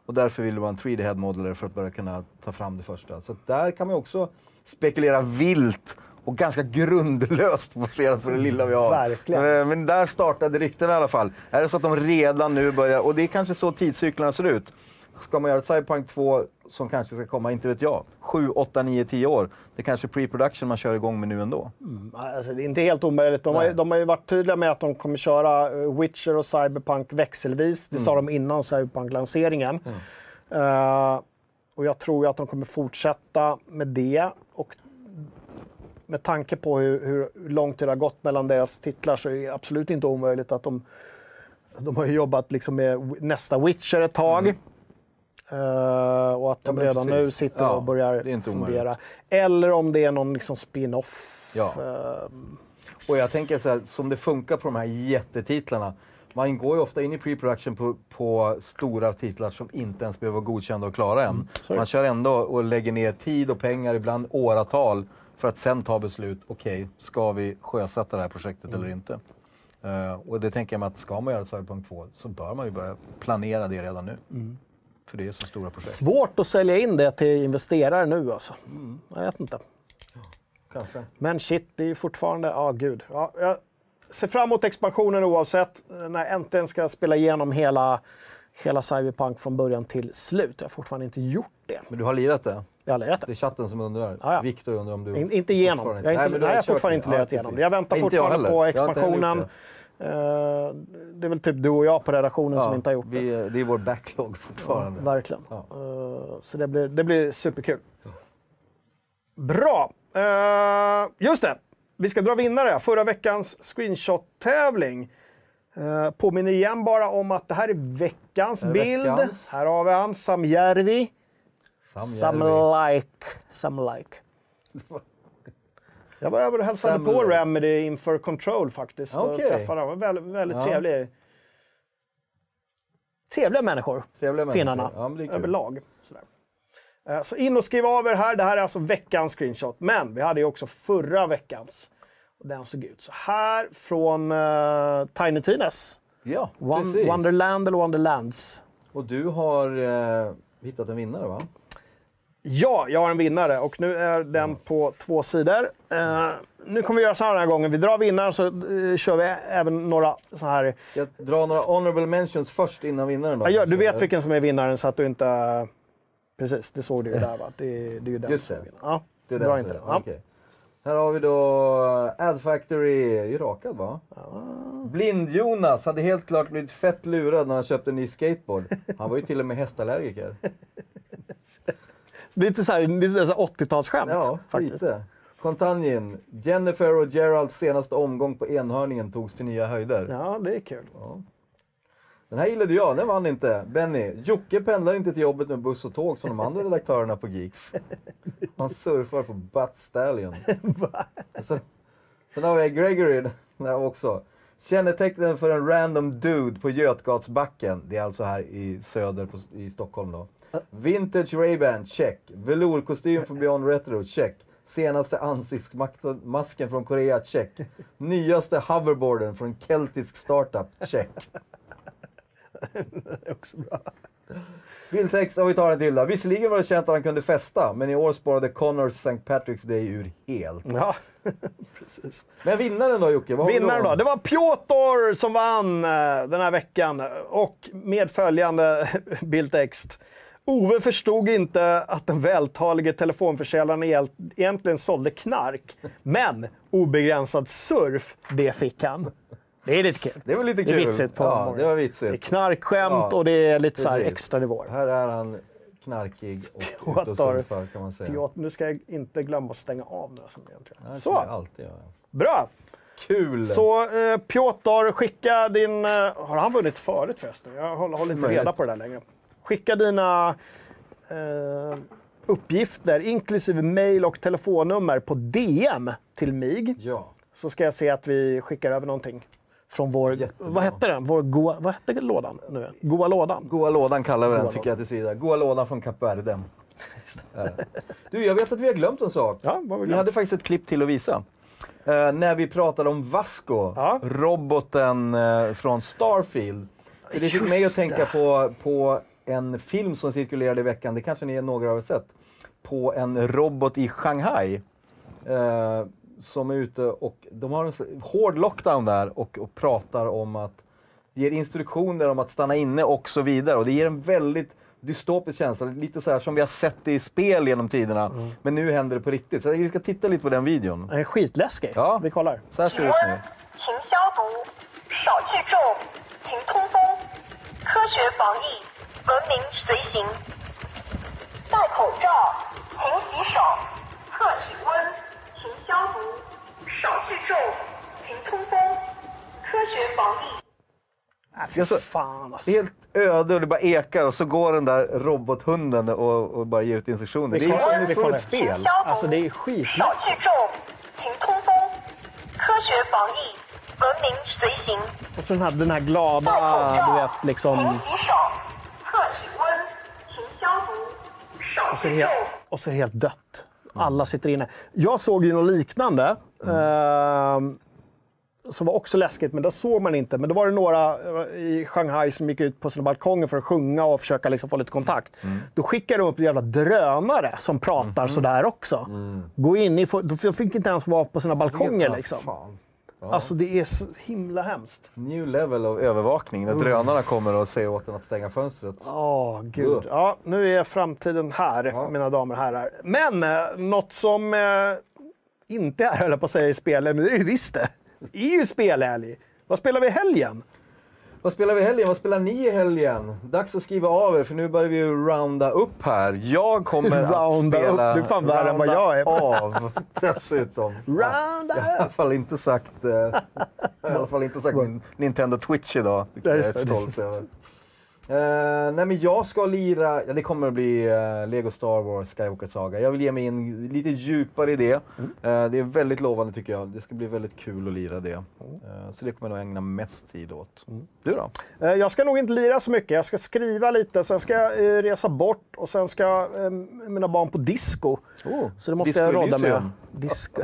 Och därför vill det vara en 3D head modeler för att börja kunna ta fram det första. Så där kan man också spekulera vilt och ganska grundlöst baserat på det lilla vi har. Verkligen. Eh, Men där startade rykten i alla fall. Är det så att de redan nu börjar, och det är kanske så tidscyklarna ser ut. Ska man göra ett Cyberpunk 2 som kanske ska komma, inte vet jag, 7, 8, 9, 10 år. Det är kanske pre-production man kör igång med nu ändå. Alltså, det är inte helt omöjligt. De har, de har ju varit tydliga med att de kommer köra eh, Witcher och Cyberpunk växelvis. Det sa de innan Cyberpunk-lanseringen. Eh, och jag tror ju att de kommer fortsätta med det. Med tanke på hur, hur lång tid det har gått mellan deras titlar så är det absolut inte omöjligt att de... De har ju jobbat liksom med nästa Witcher ett tag. Eh, och att de men redan precis. nu sitter Ja, och börjar fundera. omöjligt. Eller om det är någon liksom spin-off. Ja. eh, Och jag tänker så här, som det funkar på de här jättetitlarna. Man går ju ofta in i pre-production på, på stora titlar som inte ens behöver vara godkända och klara än. sorry. Man kör ändå och lägger ner tid och pengar, ibland åratal, för att sen ta beslut. Okej, ska vi sjösätta det här projektet eller inte? Eh, och det tänker jag mig att ska man göra Cyberpunk 2 så bör man ju börja planera det redan nu. För det är så stora projekt. Svårt att sälja in det till investerare nu alltså. Jag vet inte. Kanske. Men shit, det är ju fortfarande... Ja, gud. Ja, jag ser fram emot expansionen oavsett. eh, När jag äntligen ska spela igenom hela, hela Cyberpunk från början till slut. Jag har fortfarande inte gjort det. Men du har lirat det? Jag har lirat Det det. är chatten som undrar. Ja, ja. Viktor undrar om du... In, inte igenom. Jag inte, nej, du jag har fortfarande det. inte lirat Ja, igenom det. Jag väntar Inte fortfarande på Jag gjort expansionen. Eh, det är väl typ du och jag på redaktionen som inte har gjort det. vi, Det är vår backlog fortfarande. Verkligen. Ja. Eh, så det blir, det blir superkul. Bra! Eh, just det, vi ska dra vinnare. Förra veckans screenshot-tävling. Uh, påminner igen bara om att det här är veckans Är bild. veckans? Här har vi han, Samjärvi. Some like. Some like. Jag var över och hälsade på. Remedy inför Control faktiskt. och Okej. träffade var väldigt, väldigt Ja. trevlig. trevliga människor, Trevliga finnarna, Ja, överlag. Sådär. Eh, Så in och skriv av er här. Det här är alltså veckans screenshot. Men vi hade ju också förra veckans. Den såg ut så här från uh, Tiny Tines. Ja, Won- precis. Wonderland eller Wonderlands. Och du har eh, hittat en vinnare va? Ja, jag har en vinnare och nu är den på två sidor. Eh, nu kommer vi göra så här den här gången. Vi drar vinnaren så eh, kör vi även några så här. Ska jag dra några honorable mentions först innan vinnaren då? Ja, du vet Eller? vilken som är vinnaren så att du inte... Precis, det såg du ju där va? Det, det är ju den Just som är vinnaren. Ja, Det är så den dra inte den. det. Ja. Okej. Här har vi då Ad Factory, är ju rakad va? Blind-Jonas hade helt klart blivit fett lurad när han köpte en ny skateboard. Han var ju till och med hästallergiker. Det är lite så här, det är så här 80-talsskämt Ja, faktiskt. lite. Kontanjen. Jennifer och Geralds senaste omgång på enhörningen togs till nya höjder. Ja, det är kul. Den här gillade jag, den vann inte. Benny, Jocke pendlar inte till jobbet med buss och tåg som de andra redaktörerna på Geeks. Han surfar på Butt Stallion. sen, sen har vi Gregory där också. Kännetecknen för en random dude på Götgatsbacken. Det är alltså här i söder på, i Stockholm då. Vintage Ray-Ban, check. Velourkostym från Beyond Retro, check. Senaste ansiktsmasken från Korea, check. Nyaste hoverboarden från keltisk startup, check. Det är också bra. Bildtext, om vi tar en till då. Visserligen var det känt att han kunde festa, men i år spårade Connors St. Patrick's Day ur helt. Ja, precis. Men vinnaren då Jocke? Vad Vinnaren då? Det var Piotr som vann eh, den här veckan. Och med följande bildtext. Ove förstod inte att den vältalige telefonförsäljaren el- egentligen sålde knark. Men obegränsad surf, det fick han. Det är lite kul. Det var lite Det är kul. vitsigt på Ja, det var Det är vitsigt. knarkskämt Ja, och det är lite så här extra nivåer. Här är han knarkig och ute och surfar kan man säga. Piotr, nu ska jag inte glömma att stänga av nu. Som jag Så, alltid göra. bra! Kul! Så eh, Piotr, skicka din... Eh, har han vunnit förut förresten? Jag håller, håller inte reda på det där längre. Skicka dina eh, uppgifter, inklusive mail och telefonnummer, på DM till mig. Ja. Så ska jag se att vi skickar över någonting från vår... Jättebra. Vad hette den? Vår goa, vad hette lådan nu? Goa lådan? Goa lådan kallar vi den Goa tycker jag tills vidare. Goa lådan från Kap Verde. Ja. Du, jag vet att vi har glömt en sak. Ja, vad vi Vi hade faktiskt ett klipp till att visa. Eh, när vi pratade om Vasco, Ja. roboten eh, från Starfield. För det fick mig att tänka på, på en film som cirkulerade i veckan, det kanske ni några har sett, på en robot i Shanghai. Eh, som är ute och de har en hård lockdown där och, och pratar om att ger instruktioner om att stanna inne och så vidare. Och det ger en väldigt dystopisk känsla, lite så här som vi har sett det i spel genom tiderna. Mm. Men nu händer det på riktigt. Så vi ska titta lite på den videon. Den är skitläskig. Ja. Vi kollar. Så här ser det ut nu. 勤消毒，少聚众，勤通风，科学防疫，文明随行。戴口罩，勤洗手，测体温，勤消毒，少聚众，勤通风，科学防疫。 Äh, fy Jag så- fan alltså. Helt öde och det bara ekar och så går den där robothunden och, och bara ger ut instruktioner. Vi Det är kollar, som vi det står kollar. ett spel. 消 Alltså 毒 det är 少 skitläskigt. 聚众，勤通风，科学防疫，文明随行。 Och så den här, den här glada, 戴口 du 罩 vet, liksom... 勤洗手，测体温，勤消毒，少 Och så, är det聚众。 helt, och så är det helt dött. Alla sitter inne. Jag såg ju något liknande. ehm, som var också läskigt, men det såg man inte. Men då var det några eh, i Shanghai som gick ut på sina balkonger för att sjunga och försöka liksom få lite kontakt. Då skickade de upp jävla drönare som pratar sådär också. Gå in i, de fick inte ens vara på sina balkonger. Liksom. fan. Alltså det är så himla hemskt. New level av övervakning när drönarna kommer och säger åt en att stänga fönstret. Åh, gud. Ugh. Ja, nu är framtiden här, mina damer och herrar. Men eh, något som eh, inte är, höll jag på att säga, i spel, men det är ju visst det. Det är ju spelhelg. Vad spelar vi i helgen? Vad spelar vi i helgen? Vad spelar ni i helgen? Dags att skriva av er för nu börjar vi ju rounda upp här. Jag kommer att spela... upp? Du är fan värre än vad jag är. av dessutom. Rounda Jag har i alla fall inte sagt, eh, i alla fall inte sagt Nintendo Twitch idag. Det Ja, är jag stolt över. Eh, nej men jag ska lira, ja, det kommer att bli eh, Lego Star Wars Skywalker Saga. Jag vill ge mig in lite djupare i det. Mm. Eh, det är väldigt lovande tycker jag. Det ska bli väldigt kul att lira det. Mm. Så det kommer jag nog ägna mest tid åt. Du då? Jag ska nog inte lira så mycket. Jag ska skriva lite, sen ska jag resa bort och sen ska eh, mina barn på disco. Oh, Så det måste Disco jag rodda med. Disco.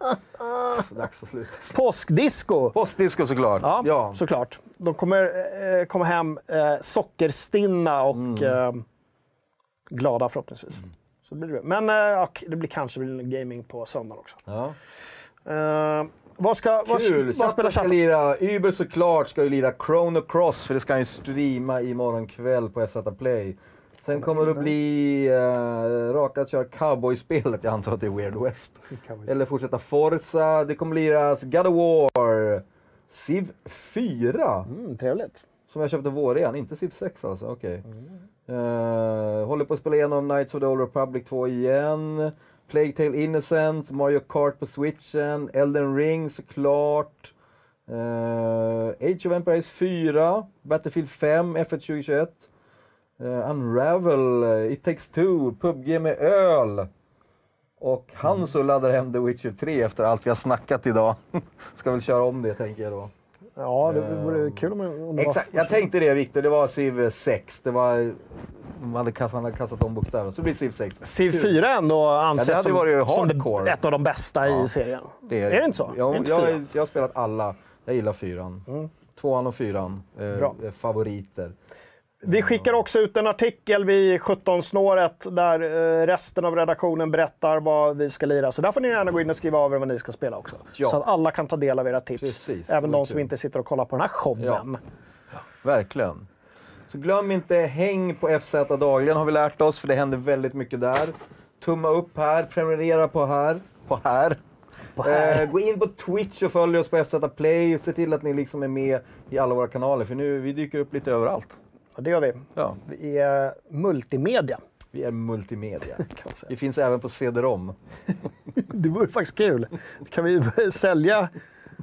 Dags att sluta. Påskdisco! Postdisco såklart. Ja, ja. såklart. De kommer eh, komma hem eh, sockerstinna och Mm. eh, glada förhoppningsvis. Så det blir det. Men det blir kanske blir gaming på söndag också. ja. Eh, vad ska, vad, Kul! vad spelar ska lira, Uber såklart ska ju lira Chrono Cross för det ska han ju streama imorgon kväll på SZ Play. Sen kommer det att bli uh, raka att köra cowboyspelet, jag antar att det är Weird West. Eller fortsätta Forza, det kommer liras God of War, Civ 4, Mm, trevligt. som jag köpte våren, inte Civ 6 alltså, okej. Eh, håller på att spela igenom Knights of the Old Republic 2 igen. Plague Tale Innocent, Mario Kart på switchen, Elden Ring såklart. Uh, Age of Empires 4, Battlefield 5, F1 2021. Uh, Unravel, uh, It takes two, PubG med öl. Och Hanso laddar hem The Witcher 3 efter allt vi har snackat idag. Ska väl köra om det tänker jag då. Ja, det vore kul om, om det Exakt, jag tänkte det Viktor. Det var Civ 6. Det var... De hade kastat, han hade kastat om bokstäverna. Så det blir Civ 6. Civ 4 är ändå ansett hade som, som det, ett av de bästa i serien. är det inte så? Ja, är det inte jag, jag har spelat alla. Jag gillar fyran. Tvåan och fyran. Eh, är favoriter. Vi skickar också ut en artikel vid 17-snåret där eh, resten av redaktionen berättar vad vi ska lira. Så där får ni gärna gå in och skriva av er vad ni ska spela också. Ja. Så att alla kan ta del av era tips. Precis, Även de som inte sitter och kollar på den här showen. Verkligen. Så glöm inte häng på FZ dagligen har vi lärt oss, för det händer väldigt mycket där. Tumma upp här, prenumerera på här. På här. här. Eh, gå in på Twitch och följ oss på FZ Play. Se till att ni liksom är med i alla våra kanaler, för nu vi dyker upp lite överallt. Och det gör vi. Ja, Vi är multimedia. vi är multimedia. Vi finns även på CD-ROM. Det vore faktiskt kul. Kan vi sälja,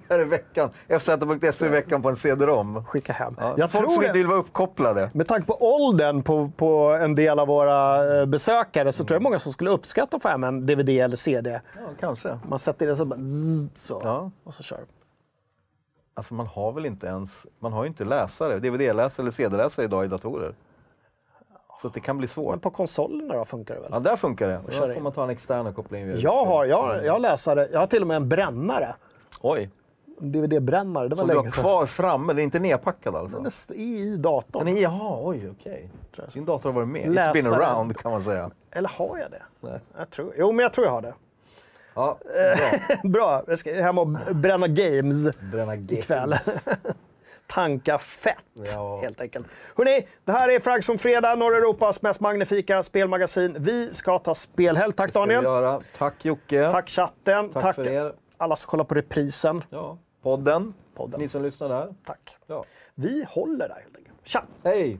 Här är veckan. FZ.se i veckan på en CD-ROM. skicka hem? Ja, Jag folk tror som det. inte vill vara uppkopplade. Med tanke på åldern på, på en del av våra eh, besökare så tror jag många som skulle uppskatta att få hem en DVD eller CD. Ja, kanske. Man sätter det så bara zzz, så. Ja. Och så kör. Alltså man har väl inte ens, man har ju inte läsare, DVD-läsare eller CD-läsare idag i datorer. Så det kan bli Men svårt. på konsolerna då funkar det väl? Ja, där funkar det. Då får man ta en extern och koppla in. Jag har, jag, jag har läsare, jag har till och med en brännare. Oj, DVD-brännare, det var som du har länge sedan. kvar framme, den är inte nedpackad alltså? Den är i, datorn. Den är, jaha, oj, okej. Din dator har varit med. It's been Läsare. around kan man säga. Eller har jag det? Nej. Jag tror, jo, men jag tror jag har det. Ja, bra. Bra, jag ska hem och bränna games Bränna ikväll. games. Tanka fett, Ja. helt enkelt. Hörrni, det här är Frags som fredag, norra Europas mest magnifika spelmagasin. Vi ska ta spelhelg. Tack Daniel. göra. Tack Jocke. Tack chatten. Tack för er. alla som kollar på reprisen. Ja, podden. Podden. Ni som lyssnar där. Tack. Ja. Vi håller där helt enkelt. Tja! Hej!